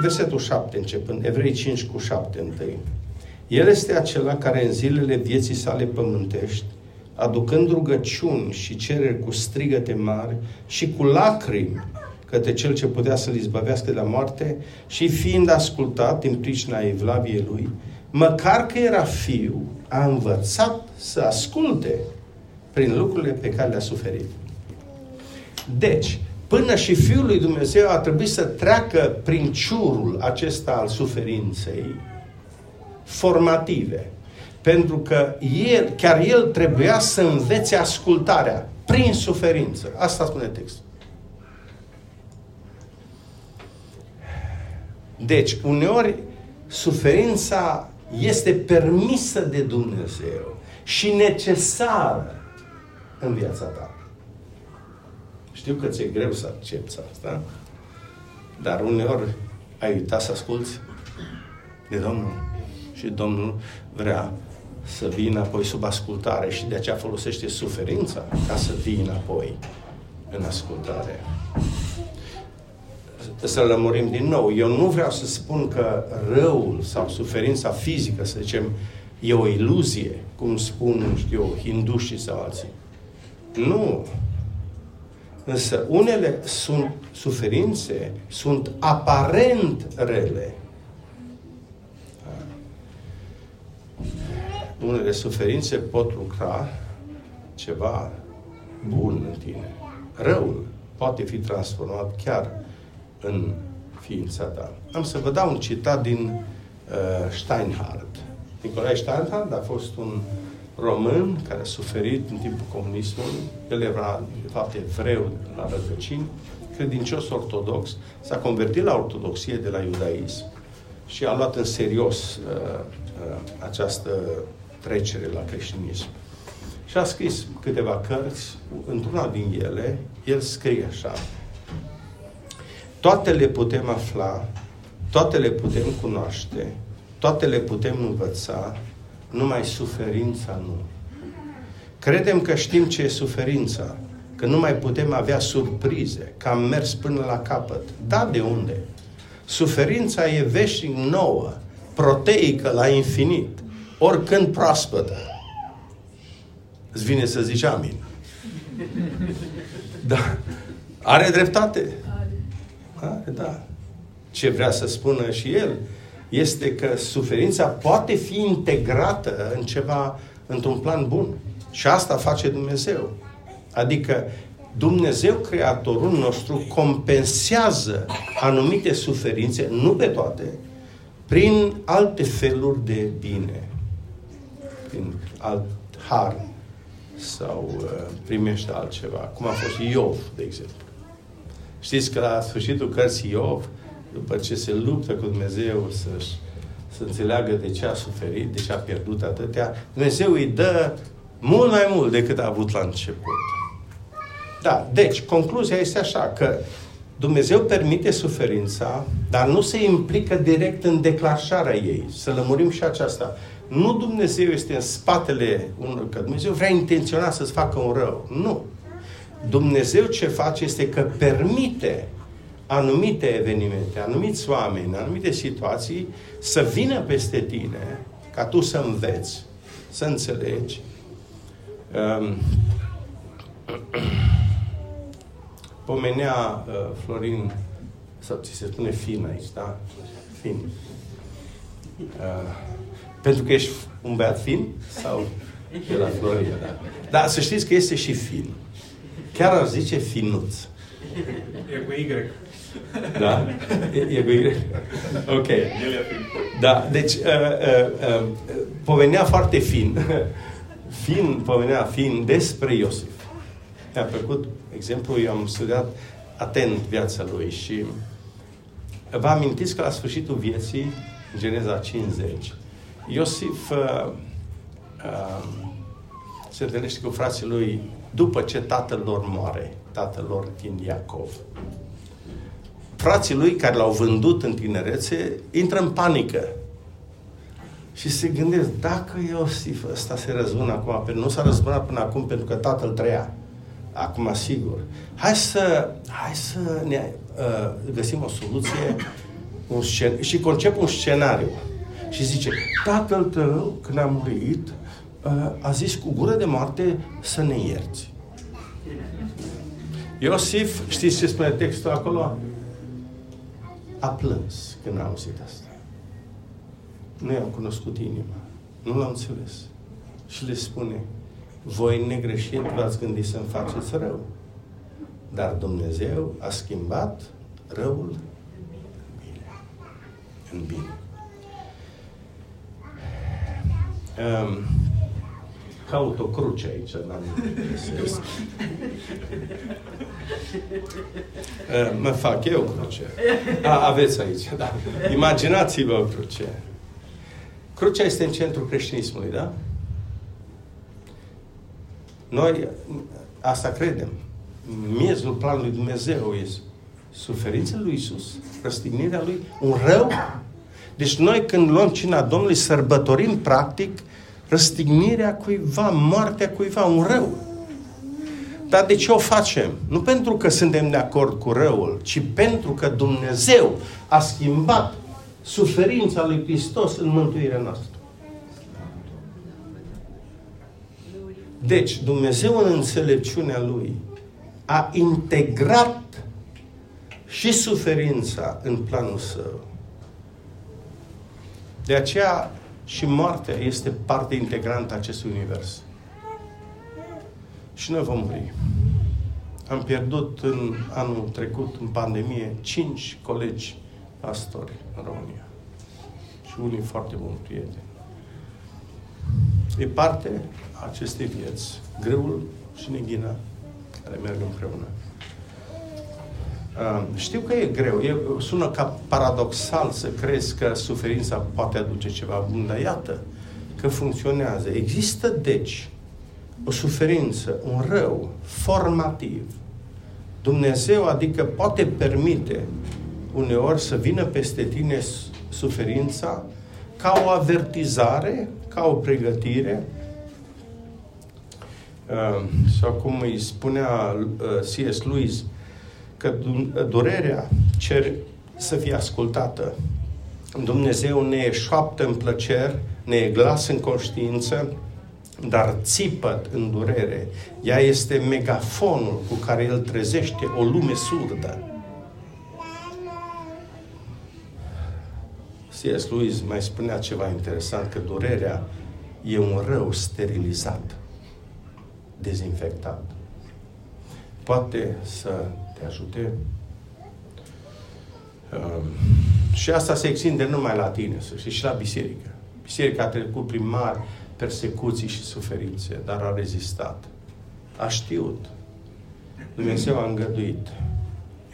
versetul 7 începând, Evrei 5 cu 7 întâi. El este acela care în zilele vieții sale pământești aducând rugăciuni și cereri cu strigăte mari și cu lacrimi către cel ce putea să-l izbăvească de la moarte și fiind ascultat din pricina evlaviei lui, măcar că era fiu, a învățat să asculte prin lucrurile pe care le-a suferit. Deci, până și Fiul lui Dumnezeu a trebuit să treacă prin ciurul acesta al suferinței formative, pentru că el, chiar el trebuia să învețe ascultarea prin suferință. Asta spune textul. Deci, uneori, suferința este permisă de Dumnezeu și necesară în viața ta. Știu că ți-e greu să accepti asta, dar uneori ai uitat să asculți de Domnul și Domnul vrea să vii înapoi sub ascultare și de aceea folosește suferința ca să vii înapoi în ascultare. Să lămurim din nou. Eu nu vreau să spun că răul sau suferința fizică, să zicem, e o iluzie, cum spun, nu știu eu, hindușii sau alții. Nu. Însă unele sunt suferințe, sunt aparent rele, unele suferințe pot lucra ceva bun în tine. Răul poate fi transformat chiar în ființa ta. Am să vă dau un citat din uh, Steinhardt. Nicolae Steinhardt a fost un român care a suferit în timpul comunismului. El era, de fapt, evreu la rădăcini, credincios ortodox, s-a convertit la ortodoxie de la iudaism și a luat în serios uh, uh, această trecere la creștinism. Și a scris câteva cărți, într-una din ele, el scrie așa. Toate le putem afla, toate le putem cunoaște, toate le putem învăța, numai suferința nu. Credem că știm ce e suferința, că nu mai putem avea surprize, că am mers până la capăt. Da, de unde? Suferința e veșnic nouă, proteică la infinit oricând proaspătă. Îți vine să zici amin. Da. Are dreptate? Are, da. Ce vrea să spună și el este că suferința poate fi integrată în ceva, într-un plan bun. Și asta face Dumnezeu. Adică Dumnezeu, Creatorul nostru, compensează anumite suferințe, nu pe toate, prin alte feluri de bine prin alt har sau uh, primește altceva. Cum a fost Iov, de exemplu. Știți că la sfârșitul cărții Iov, după ce se luptă cu Dumnezeu să să înțeleagă de ce a suferit, de ce a pierdut atâtea, Dumnezeu îi dă mult mai mult decât a avut la început. Da, deci, concluzia este așa, că Dumnezeu permite suferința, dar nu se implică direct în declanșarea ei. Să lămurim și aceasta. Nu Dumnezeu este în spatele unor, că Dumnezeu vrea intenționa să-ți facă un rău. Nu. Dumnezeu ce face este că permite anumite evenimente, anumiți oameni, anumite situații să vină peste tine ca tu să înveți, să înțelegi. Um, pomenea uh, Florin, sau ți se spune fin aici, da? Fin. Uh, pentru că ești un băiat fin? Sau de la Florin, da? Dar să știți că este și fin. Chiar ar zice finuț. E cu Y. Da? E, e cu Y? Ok. Da, deci uh, uh, uh, povenea foarte fin. fin, povenea fin despre Iosif. Mi-a plăcut exemplu, eu am studiat atent viața lui și vă amintiți că la sfârșitul vieții, în Geneza 50, Iosif uh, uh, se întâlnește cu frații lui după ce tatăl lor moare, tatăl lor fiind Iacov. Frații lui care l-au vândut în tinerețe intră în panică și se gândesc, dacă Iosif ăsta se răzbună acum, pentru nu s-a răzbunat până acum pentru că tatăl trăia, acum sigur, hai să, hai să ne uh, găsim o soluție un scen- și concep un scenariu. Și zice, tatăl tău, când a murit, uh, a zis cu gură de moarte să ne ierți. Iosif, știți ce spune textul acolo? A plâns când a auzit asta. Nu i-am cunoscut inima. Nu l-am înțeles. Și le spune, voi negreșit v-ați gândit să-mi faceți rău. Dar Dumnezeu a schimbat răul în bine. În bine. Um, caut o cruce aici, dar nu găsesc. Uh, mă fac eu cruce. A, aveți aici, da. Imaginați-vă o cruce. Crucea este în centrul creștinismului, da? Noi asta credem. Miezul planului Dumnezeu este suferința lui Isus, răstignirea lui, un rău. Deci noi când luăm cina Domnului, sărbătorim practic răstignirea cuiva, moartea cuiva, un rău. Dar de ce o facem? Nu pentru că suntem de acord cu răul, ci pentru că Dumnezeu a schimbat suferința lui Hristos în mântuirea noastră. Deci, Dumnezeu în înțelepciunea Lui a integrat și suferința în planul Său. De aceea și moartea este parte integrantă a acestui univers. Și noi vom muri. Am pierdut în anul trecut, în pandemie, cinci colegi pastori în România. Și unii foarte buni prieteni. E parte a acestei vieți, greul și neghina, care merg împreună. Uh, știu că e greu, e, sună ca paradoxal să crezi că suferința poate aduce ceva bun, dar iată că funcționează. Există, deci, o suferință, un rău formativ. Dumnezeu, adică, poate permite uneori să vină peste tine suferința ca o avertizare, ca o pregătire, uh, sau cum îi spunea uh, C.S. Lewis, că durerea cer să fie ascultată. Dumnezeu ne șoaptă în plăcer, ne e glas în conștiință, dar țipăt în durere. Ea este megafonul cu care El trezește o lume surdă. C.S. Lewis mai spunea ceva interesant, că durerea e un rău sterilizat, dezinfectat. Poate să te ajute. Um, și asta se extinde numai la tine, să știi, și la biserică. Biserica a trecut prin mari persecuții și suferințe, dar a rezistat. A știut. Dumnezeu a îngăduit.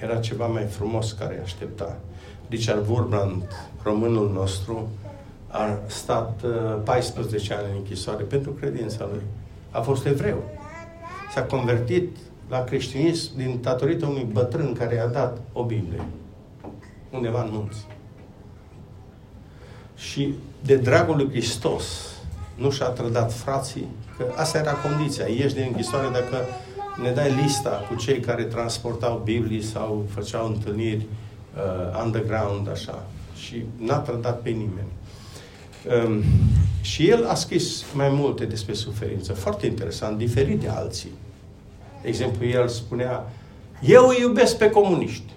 Era ceva mai frumos care îi aștepta. Richard Wurbrand, românul nostru, a stat 14 uh, ani în închisoare pentru credința lui. A fost evreu. S-a convertit la creștinism din datorită unui bătrân care i-a dat o Biblie. Undeva în munți. Și de dragul lui Hristos nu și-a trădat frații, că asta era condiția. Ieși din închisoare dacă ne dai lista cu cei care transportau Biblii sau făceau întâlniri uh, underground, așa. Și n-a trădat pe nimeni. Um, și el a scris mai multe despre suferință, foarte interesant, diferit de alții. De exemplu, el spunea, eu îi iubesc pe comuniști.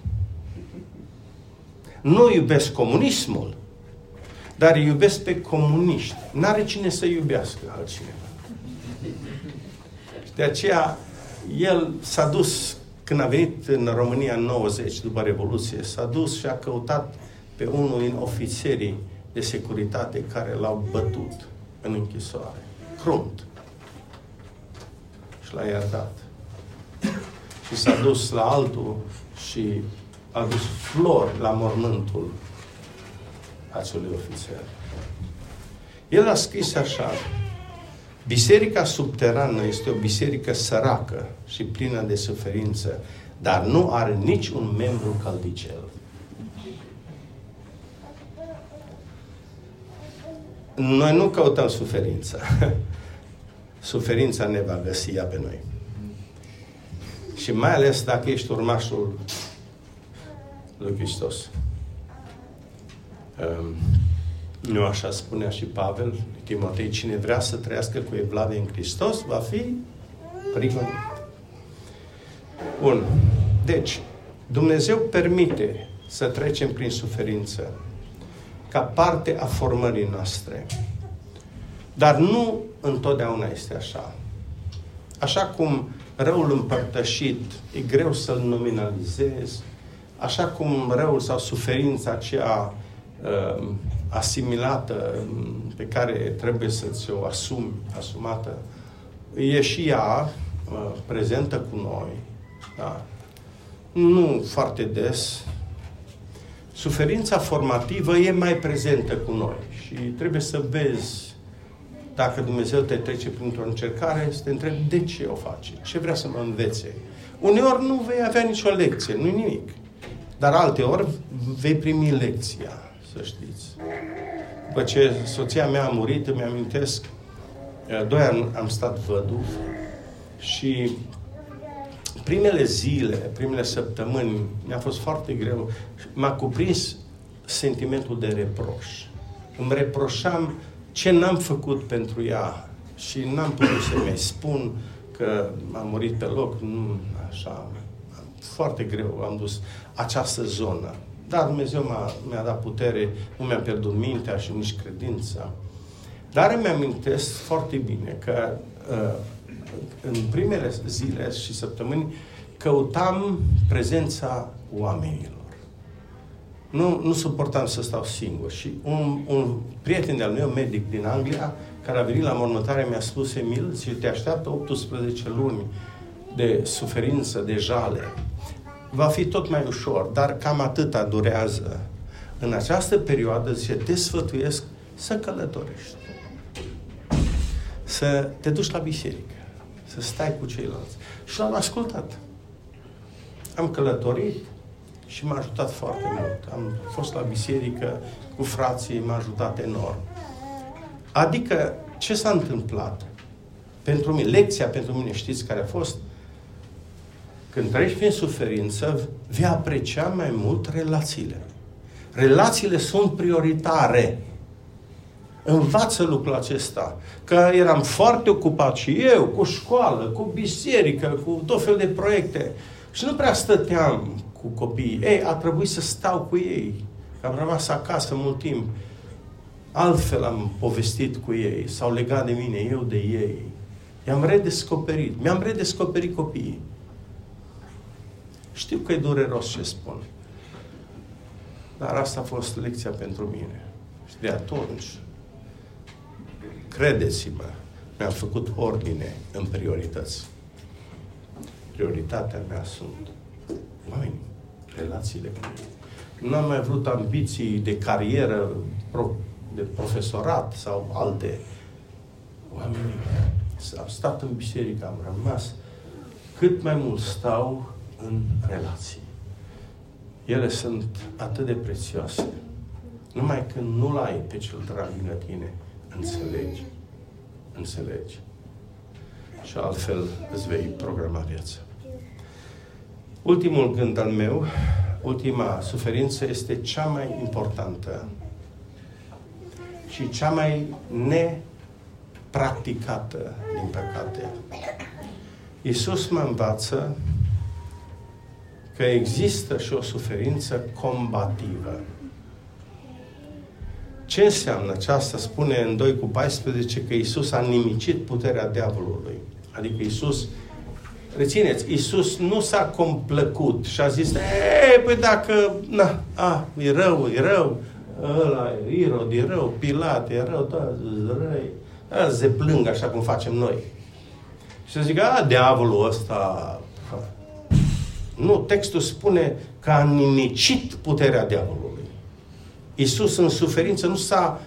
Nu iubesc comunismul, dar îi iubesc pe comuniști. N-are cine să iubească altcineva. Și de aceea, el s-a dus, când a venit în România în 90, după Revoluție, s-a dus și a căutat pe unul din ofițerii de securitate care l-au bătut în închisoare. Crunt. Și l-a iertat. Și s-a dus la altul și a dus flori la mormântul acelui ofițer. El a scris așa, Biserica subterană este o biserică săracă și plină de suferință, dar nu are nici un membru caldicel. Noi nu căutăm suferința. Suferința ne va găsi ea pe noi. Și mai ales dacă ești urmașul lui Hristos. Um, nu așa spunea și Pavel, Timotei, cine vrea să trăiască cu evlavie în Hristos, va fi prigonit. Bun. Deci, Dumnezeu permite să trecem prin suferință ca parte a formării noastre. Dar nu întotdeauna este așa. Așa cum răul împărtășit e greu să-l nominalizezi, așa cum răul sau suferința aceea uh, asimilată pe care trebuie să-ți o asumi, asumată, e și ea uh, prezentă cu noi. Da? Nu foarte des, suferința formativă e mai prezentă cu noi și trebuie să vezi dacă Dumnezeu te trece printr-o încercare, să te întrebi de ce o face, ce vrea să mă învețe. Uneori nu vei avea nicio lecție, nu nimic. Dar alte ori vei primi lecția, să știți. După ce soția mea a murit, îmi amintesc, doi ani am stat văduv și primele zile, primele săptămâni, mi-a fost foarte greu. M-a cuprins sentimentul de reproș. Îmi reproșam ce n-am făcut pentru ea și n-am putut să mi spun că am murit pe loc. Nu, așa, foarte greu am dus această zonă. Dar Dumnezeu m-a, mi-a dat putere, nu mi-a pierdut mintea și nici credința. Dar îmi amintesc foarte bine că uh, în primele zile și săptămâni căutam prezența oamenilor. Nu, nu suportam să stau singur. Și un, un prieten de-al meu, medic din Anglia, care a venit la mormântare, mi-a spus, Emil, și te așteaptă 18 luni de suferință, de jale. Va fi tot mai ușor, dar cam atâta durează. În această perioadă, zice, te sfătuiesc să călătorești. Să te duci la biserică să stai cu ceilalți. Și l-am ascultat. Am călătorit și m-a ajutat foarte mult. Am fost la biserică cu frații, m-a ajutat enorm. Adică, ce s-a întâmplat? Pentru mine, lecția pentru mine, știți care a fost? Când treci prin suferință, vei aprecia mai mult relațiile. Relațiile sunt prioritare. Învață lucrul acesta. Că eram foarte ocupat și eu cu școală, cu biserică, cu tot fel de proiecte. Și nu prea stăteam cu copiii. Ei, a trebuit să stau cu ei. Am rămas acasă mult timp. Altfel am povestit cu ei. S-au legat de mine, eu de ei. I-am redescoperit. Mi-am redescoperit copiii. Știu că e dureros ce spun. Dar asta a fost lecția pentru mine. Și de atunci credeți-mă, mi-am făcut ordine în priorități. Prioritatea mea sunt oameni, relațiile cu ei. Nu am mai vrut ambiții de carieră, de profesorat sau alte. Oamenii am stat în biserică, am rămas. Cât mai mult stau în relații. Ele sunt atât de prețioase. Numai când nu-l ai pe cel drag lângă tine, înțelegi. Înțelegi. Și altfel îți vei programa viața. Ultimul gând al meu, ultima suferință este cea mai importantă și cea mai nepracticată, din păcate. Iisus mă învață că există și o suferință combativă. Ce înseamnă aceasta? Spune în 2 cu 14 că Isus a nimicit puterea diavolului. Adică Isus, rețineți, Isus nu s-a complăcut și a zis, ei, păi dacă, na, a, e rău, e rău, ăla e Irod, e rău, Pilat, e rău, toți răi, a, se plâng așa cum facem noi. Și să zic, a, diavolul ăsta, nu, textul spune că a nimicit puterea diavolului. Iisus în suferință nu s-a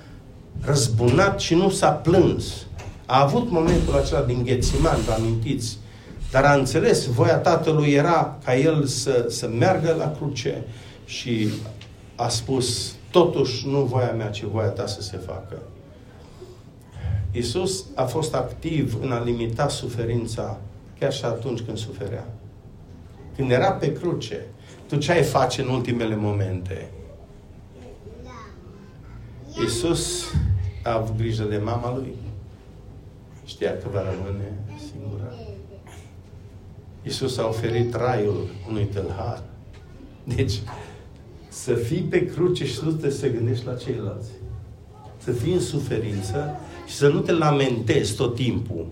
răzbunat și nu s-a plâns. A avut momentul acela din Ghețiman, vă amintiți? Dar a înțeles, voia Tatălui era ca El să, să meargă la cruce și a spus, totuși nu voia mea, ci voia ta să se facă. Iisus a fost activ în a limita suferința chiar și atunci când suferea. Când era pe cruce, tu ce ai face în ultimele momente? Iisus a avut grijă de mama lui. Știa că va rămâne singură. Iisus a oferit raiul unui tâlhar. Deci, să fii pe cruce și să nu te să gândești la ceilalți. Să fii în suferință și să nu te lamentezi tot timpul.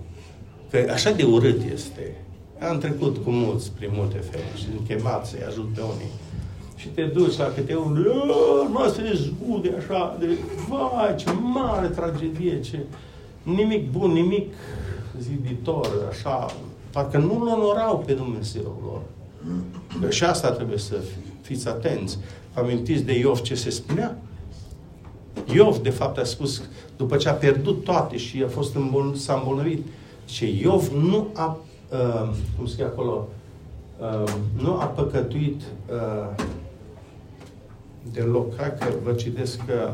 Că așa de urât este. Am trecut cu mulți prin multe feluri și sunt chemat să-i ajut pe unii și te duci la câte unul, mă, se zgude așa, de, vai, ce mare tragedie, ce... Nimic bun, nimic ziditor, așa, parcă nu-L onorau pe Dumnezeu lor. Și asta trebuie să fiți atenți. Vă amintiți de Iov ce se spunea? Iov, de fapt, a spus, după ce a pierdut toate și a fost îmbol- s-a îmbolnăvit, ce Iov nu a, uh, cum scrie acolo, uh, nu a păcătuit uh, deloc. Hai că vă citesc că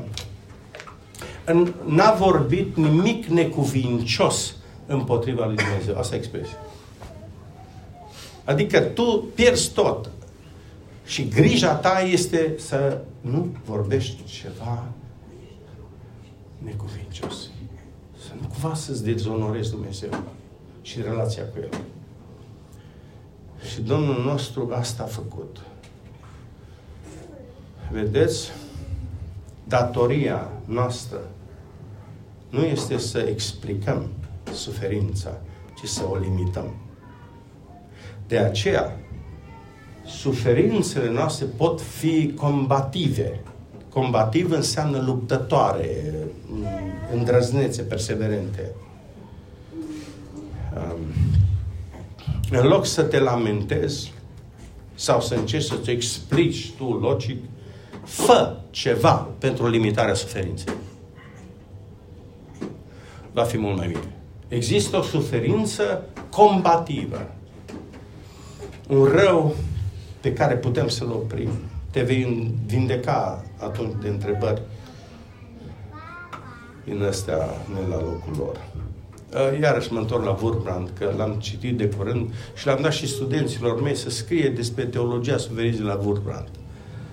n-a vorbit nimic necuvincios împotriva lui Dumnezeu. Asta e expresia. Adică tu pierzi tot. Și grija ta este să nu vorbești ceva necuvincios. Să nu cumva să-ți dezonorezi Dumnezeu și relația cu El. Și Domnul nostru asta a făcut. Vedeți? Datoria noastră nu este să explicăm suferința, ci să o limităm. De aceea, suferințele noastre pot fi combative. Combativ înseamnă luptătoare, îndrăznețe, perseverente. Um, în loc să te lamentezi sau să încerci să-ți explici tu logic, Fă ceva pentru limitarea suferinței. Va fi mult mai bine. Există o suferință combativă. Un rău pe care putem să-l oprim. Te vei vindeca atunci de întrebări din astea ne la locul lor. Uh, iarăși mă întorc la Wurbrand, că l-am citit de curând și l-am dat și studenților mei să scrie despre teologia suferinței la Wurbrand.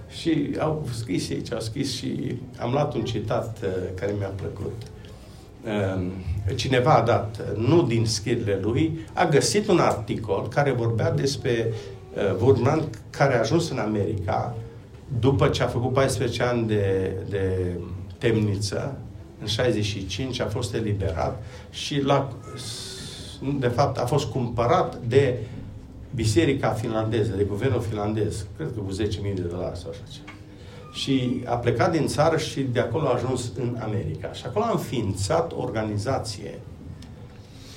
Și au scris aici, au scris și am luat un citat uh, care mi-a plăcut. Uh, cineva a dat, uh, nu din scrierile lui, a găsit un articol care vorbea despre uh, Woodman care a ajuns în America după ce a făcut 14 ani de, de temniță, în 65 a fost eliberat și la, de fapt a fost cumpărat de biserica finlandeză, de guvernul finlandez, cred că cu 10.000 de dolari sau așa ceva. Și a plecat din țară și de acolo a ajuns în America. Și acolo a înființat o organizație,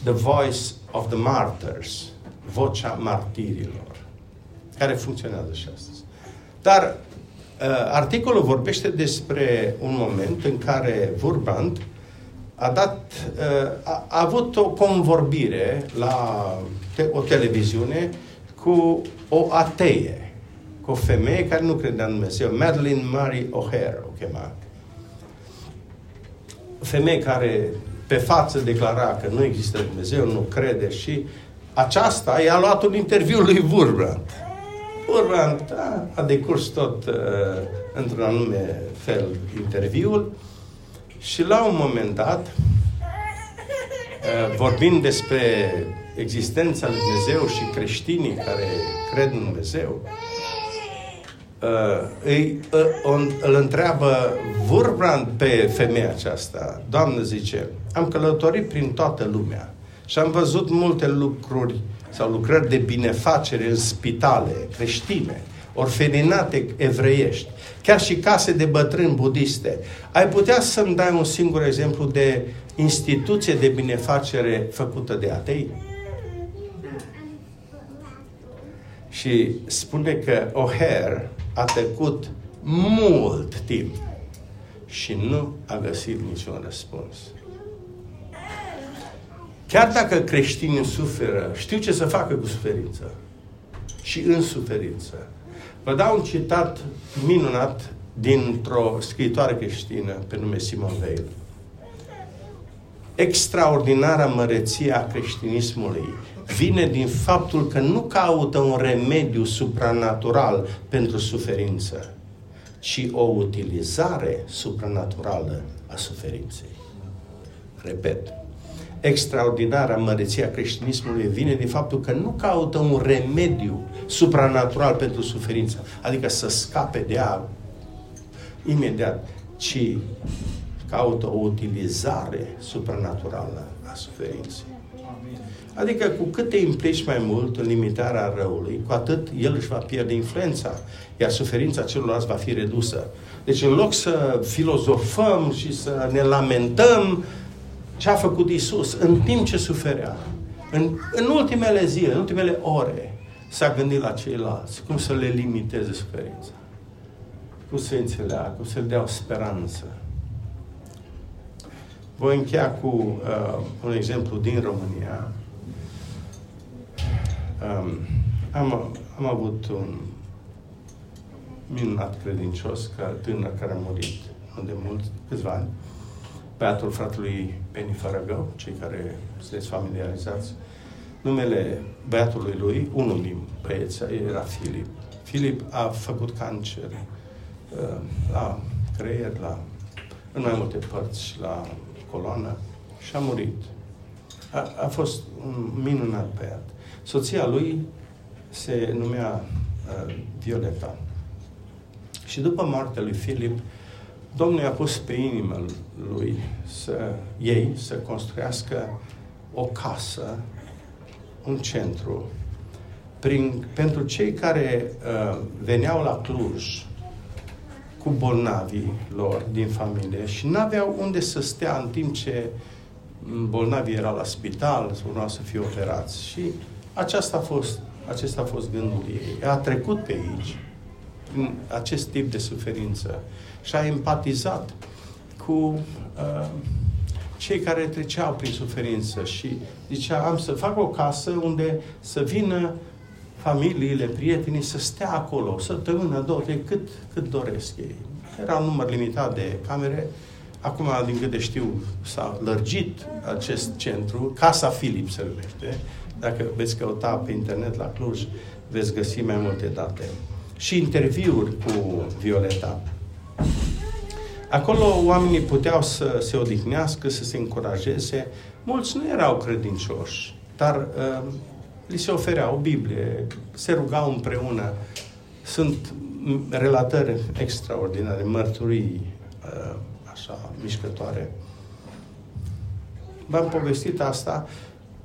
The Voice of the Martyrs, Vocea Martirilor, care funcționează și astăzi. Dar uh, articolul vorbește despre un moment în care Wurbrand a dat, uh, a, a avut o convorbire la te, o televiziune cu o ateie, cu o femeie care nu credea în Dumnezeu, Madeline Mary O'Hare o chema. Femeie care pe față declara că nu există Dumnezeu, nu crede și aceasta i-a luat un interviu lui Wurbrand. Wurbrand a, a decurs tot uh, într-un anume fel interviul și la un moment dat, uh, vorbind despre existența lui Dumnezeu și creștinii care cred în Dumnezeu, uh, îi, uh, îl întreabă Wurbrand pe femeia aceasta. Doamnă, zice, am călătorit prin toată lumea și am văzut multe lucruri sau lucrări de binefacere în spitale creștine, orfelinate evreiești, chiar și case de bătrâni budiste. Ai putea să-mi dai un singur exemplu de instituție de binefacere făcută de atei? Și spune că O'Hare a trecut mult timp și nu a găsit niciun răspuns. Chiar dacă creștinii suferă, știu ce să facă cu suferință. Și în suferință. Vă dau un citat minunat dintr-o scriitoare creștină pe nume Simon Weil. Extraordinara măreție a creștinismului vine din faptul că nu caută un remediu supranatural pentru suferință, ci o utilizare supranaturală a suferinței. Repet, extraordinară măreția creștinismului vine din faptul că nu caută un remediu supranatural pentru suferință, adică să scape de ea imediat, ci caută o utilizare supranaturală a suferinței. Adică cu cât te implici mai mult în limitarea răului, cu atât el își va pierde influența, iar suferința celorlalți va fi redusă. Deci în loc să filozofăm și să ne lamentăm, ce a făcut Isus în timp ce suferea, în, în ultimele zile, în ultimele ore, s-a gândit la ceilalți, cum să le limiteze suferința, cum să înțeleagă, cum să le dea o speranță. Voi încheia cu uh, un exemplu din România. Um, am, am avut un minunat credincios, ca tânăr care a murit de mult, câțiva ani, băiatul fratelui Penny Faragău, cei care sunteți familiarizați. Numele băiatului lui, unul din băieți, era Filip. Filip a făcut cancer uh, la creier, la, în mai multe părți, la coloană și a murit. A, a fost un minunat băiat. Soția lui se numea uh, Violeta. Și după moartea lui Filip, Domnul i-a pus pe inimă lui să ei să construiască o casă, un centru, prin, pentru cei care uh, veneau la Cluj cu bolnavii lor din familie și nu aveau unde să stea în timp ce bolnavii erau la spital sau urmau să fie operați. Și aceasta a fost, acesta a fost gândul ei. A trecut pe aici, în acest tip de suferință și a empatizat cu uh, cei care treceau prin suferință și zicea, am să fac o casă unde să vină familiile, prietenii să stea acolo, o săptămână, două, trei, cât, cât doresc ei. Era un număr limitat de camere. Acum, din câte știu, s-a lărgit acest centru. Casa Filip se numește. Dacă veți căuta pe internet la Cluj, veți găsi mai multe date. Și interviuri cu Violeta. Acolo oamenii puteau să se odihnească, să se încurajeze. Mulți nu erau credincioși, dar uh, li se oferea o Biblie, se rugau împreună. Sunt relatări extraordinare, mărturii uh, așa mișcătoare. V-am povestit asta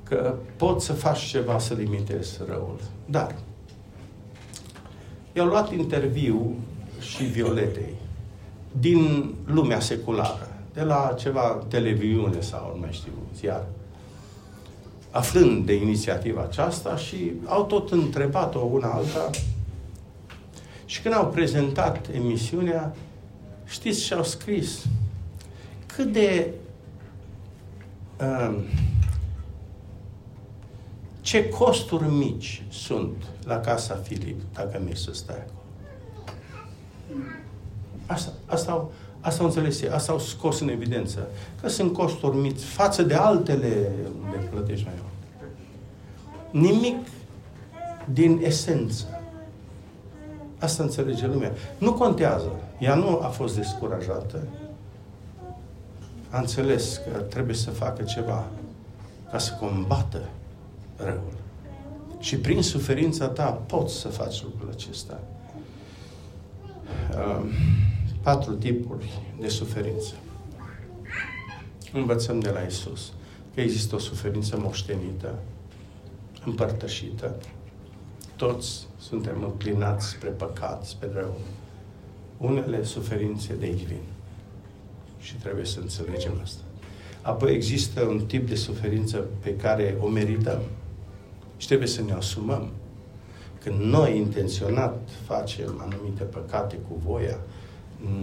că poți să faci ceva să limitezi răul. Dar i-au luat interviu și Violetei din lumea seculară, de la ceva televiziune sau nu mai știu, ziar, aflând de inițiativa aceasta și au tot întrebat-o una alta și când au prezentat emisiunea, știți ce au scris? Cât de uh, ce costuri mici sunt la Casa Filip dacă mi să stai acolo. Asta, asta, au, asta au înțeles ei, asta au scos în evidență. Că sunt costuri mici față de altele unde plătești mai mult. Nimic din esență. Asta înțelege lumea. Nu contează. Ea nu a fost descurajată. A înțeles că trebuie să facă ceva ca să combată răul. Și prin suferința ta poți să faci lucrul acesta. Um, patru tipuri de suferință. Învățăm de la Isus că există o suferință moștenită, împărtășită. Toți suntem înclinați spre păcat, spre rău. Unele suferințe de aici vin. Și trebuie să înțelegem asta. Apoi există un tip de suferință pe care o merităm. Și trebuie să ne asumăm. Când noi intenționat facem anumite păcate cu voia,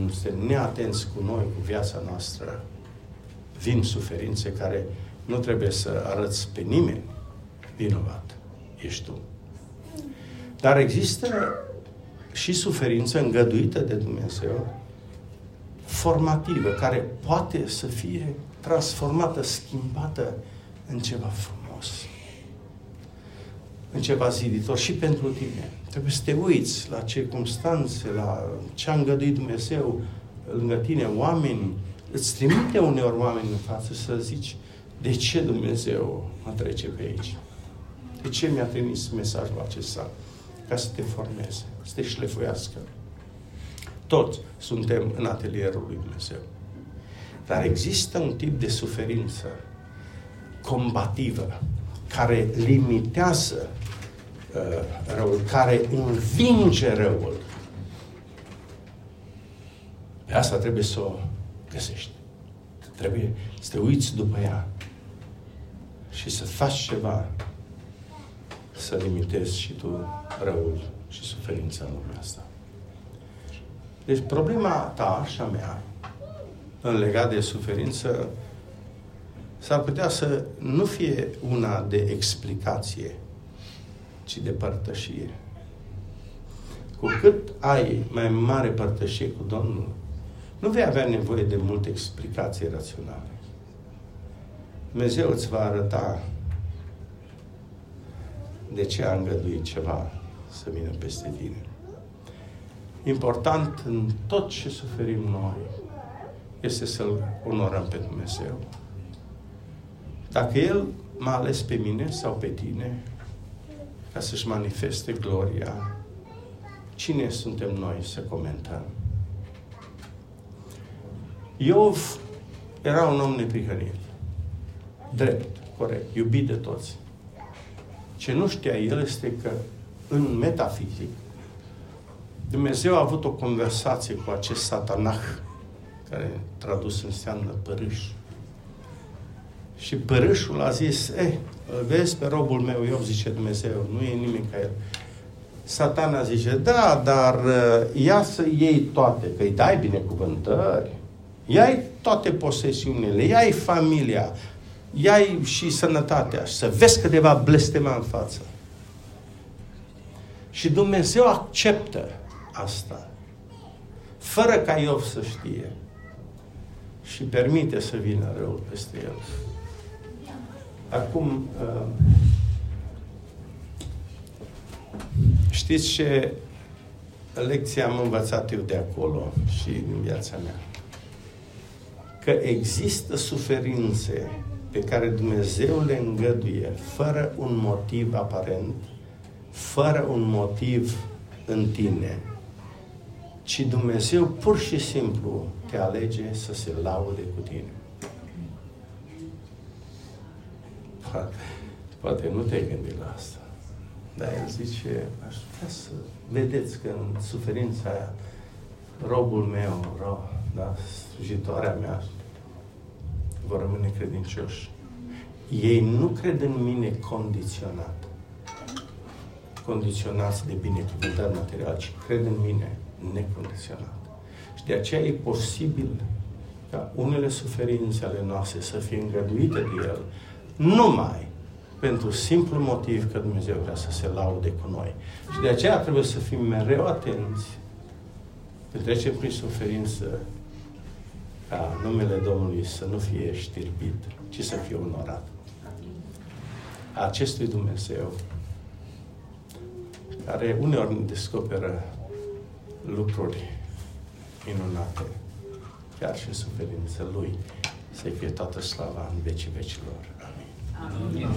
suntem neatenți cu noi, cu viața noastră, vin suferințe care nu trebuie să arăți pe nimeni vinovat. Ești tu. Dar există și suferință îngăduită de Dumnezeu, formativă, care poate să fie transformată, schimbată în ceva frumos în ceva ziditor și pentru tine. Trebuie să te uiți la circunstanțe, la ce a îngăduit Dumnezeu lângă tine, oameni, îți trimite uneori oameni în față să zici de ce Dumnezeu mă trece pe aici? De ce mi-a trimis mesajul acesta? Ca să te formeze, să te șlefuiască. Toți suntem în atelierul lui Dumnezeu. Dar există un tip de suferință combativă, care limitează uh, răul, care învinge răul. Pe asta trebuie să o găsești. Trebuie să te uiți după ea și să faci ceva să limitezi și tu răul și suferința în lumea asta. Deci problema ta și a mea în legat de suferință s-ar putea să nu fie una de explicație, ci de părtășie. Cu cât ai mai mare părtășie cu Domnul, nu vei avea nevoie de multe explicații raționale. Dumnezeu îți va arăta de ce a îngăduit ceva să vină peste tine. Important în tot ce suferim noi este să-L onorăm pe Dumnezeu dacă El m-a ales pe mine sau pe tine ca să-și manifeste gloria, cine suntem noi să comentăm? Iov era un om neprihănit. Drept, corect, iubit de toți. Ce nu știa el este că în metafizic Dumnezeu a avut o conversație cu acest satanah, care tradus înseamnă părâș. Și părâșul a zis, eh, vezi pe robul meu, Iov zice Dumnezeu, nu e nimic ca el. Satana zice, da, dar uh, ia să iei toate, că îi dai binecuvântări, ia toate posesiunile, ia familia, ia și sănătatea, să vezi că te va blestema în față. Și Dumnezeu acceptă asta, fără ca Iov să știe. Și permite să vină răul peste el. Acum, uh, știți ce lecție am învățat eu de acolo și în viața mea? Că există suferințe pe care Dumnezeu le îngăduie fără un motiv aparent, fără un motiv în tine, ci Dumnezeu pur și simplu te alege să se laude cu tine. Poate nu te-ai gândit la asta. Dar el zice, aș vrea să vedeți că în suferința aia, robul meu, ro, da, slujitoarea mea, vor rămâne credincioși. Ei nu cred în mine condiționat, condiționați de binecuvântări material, ci cred în mine necondiționat. Și de aceea e posibil ca unele suferințe ale noastre să fie îngăduite de El, numai pentru simplu motiv că Dumnezeu vrea să se laude cu noi. Și de aceea trebuie să fim mereu atenți când trecem prin suferință ca numele Domnului să nu fie știrbit, ci să fie onorat. Acestui Dumnezeu care uneori ne descoperă lucruri minunate, chiar și suferință Lui, să-i fie toată slava în vecii vecilor. Amin. Amin.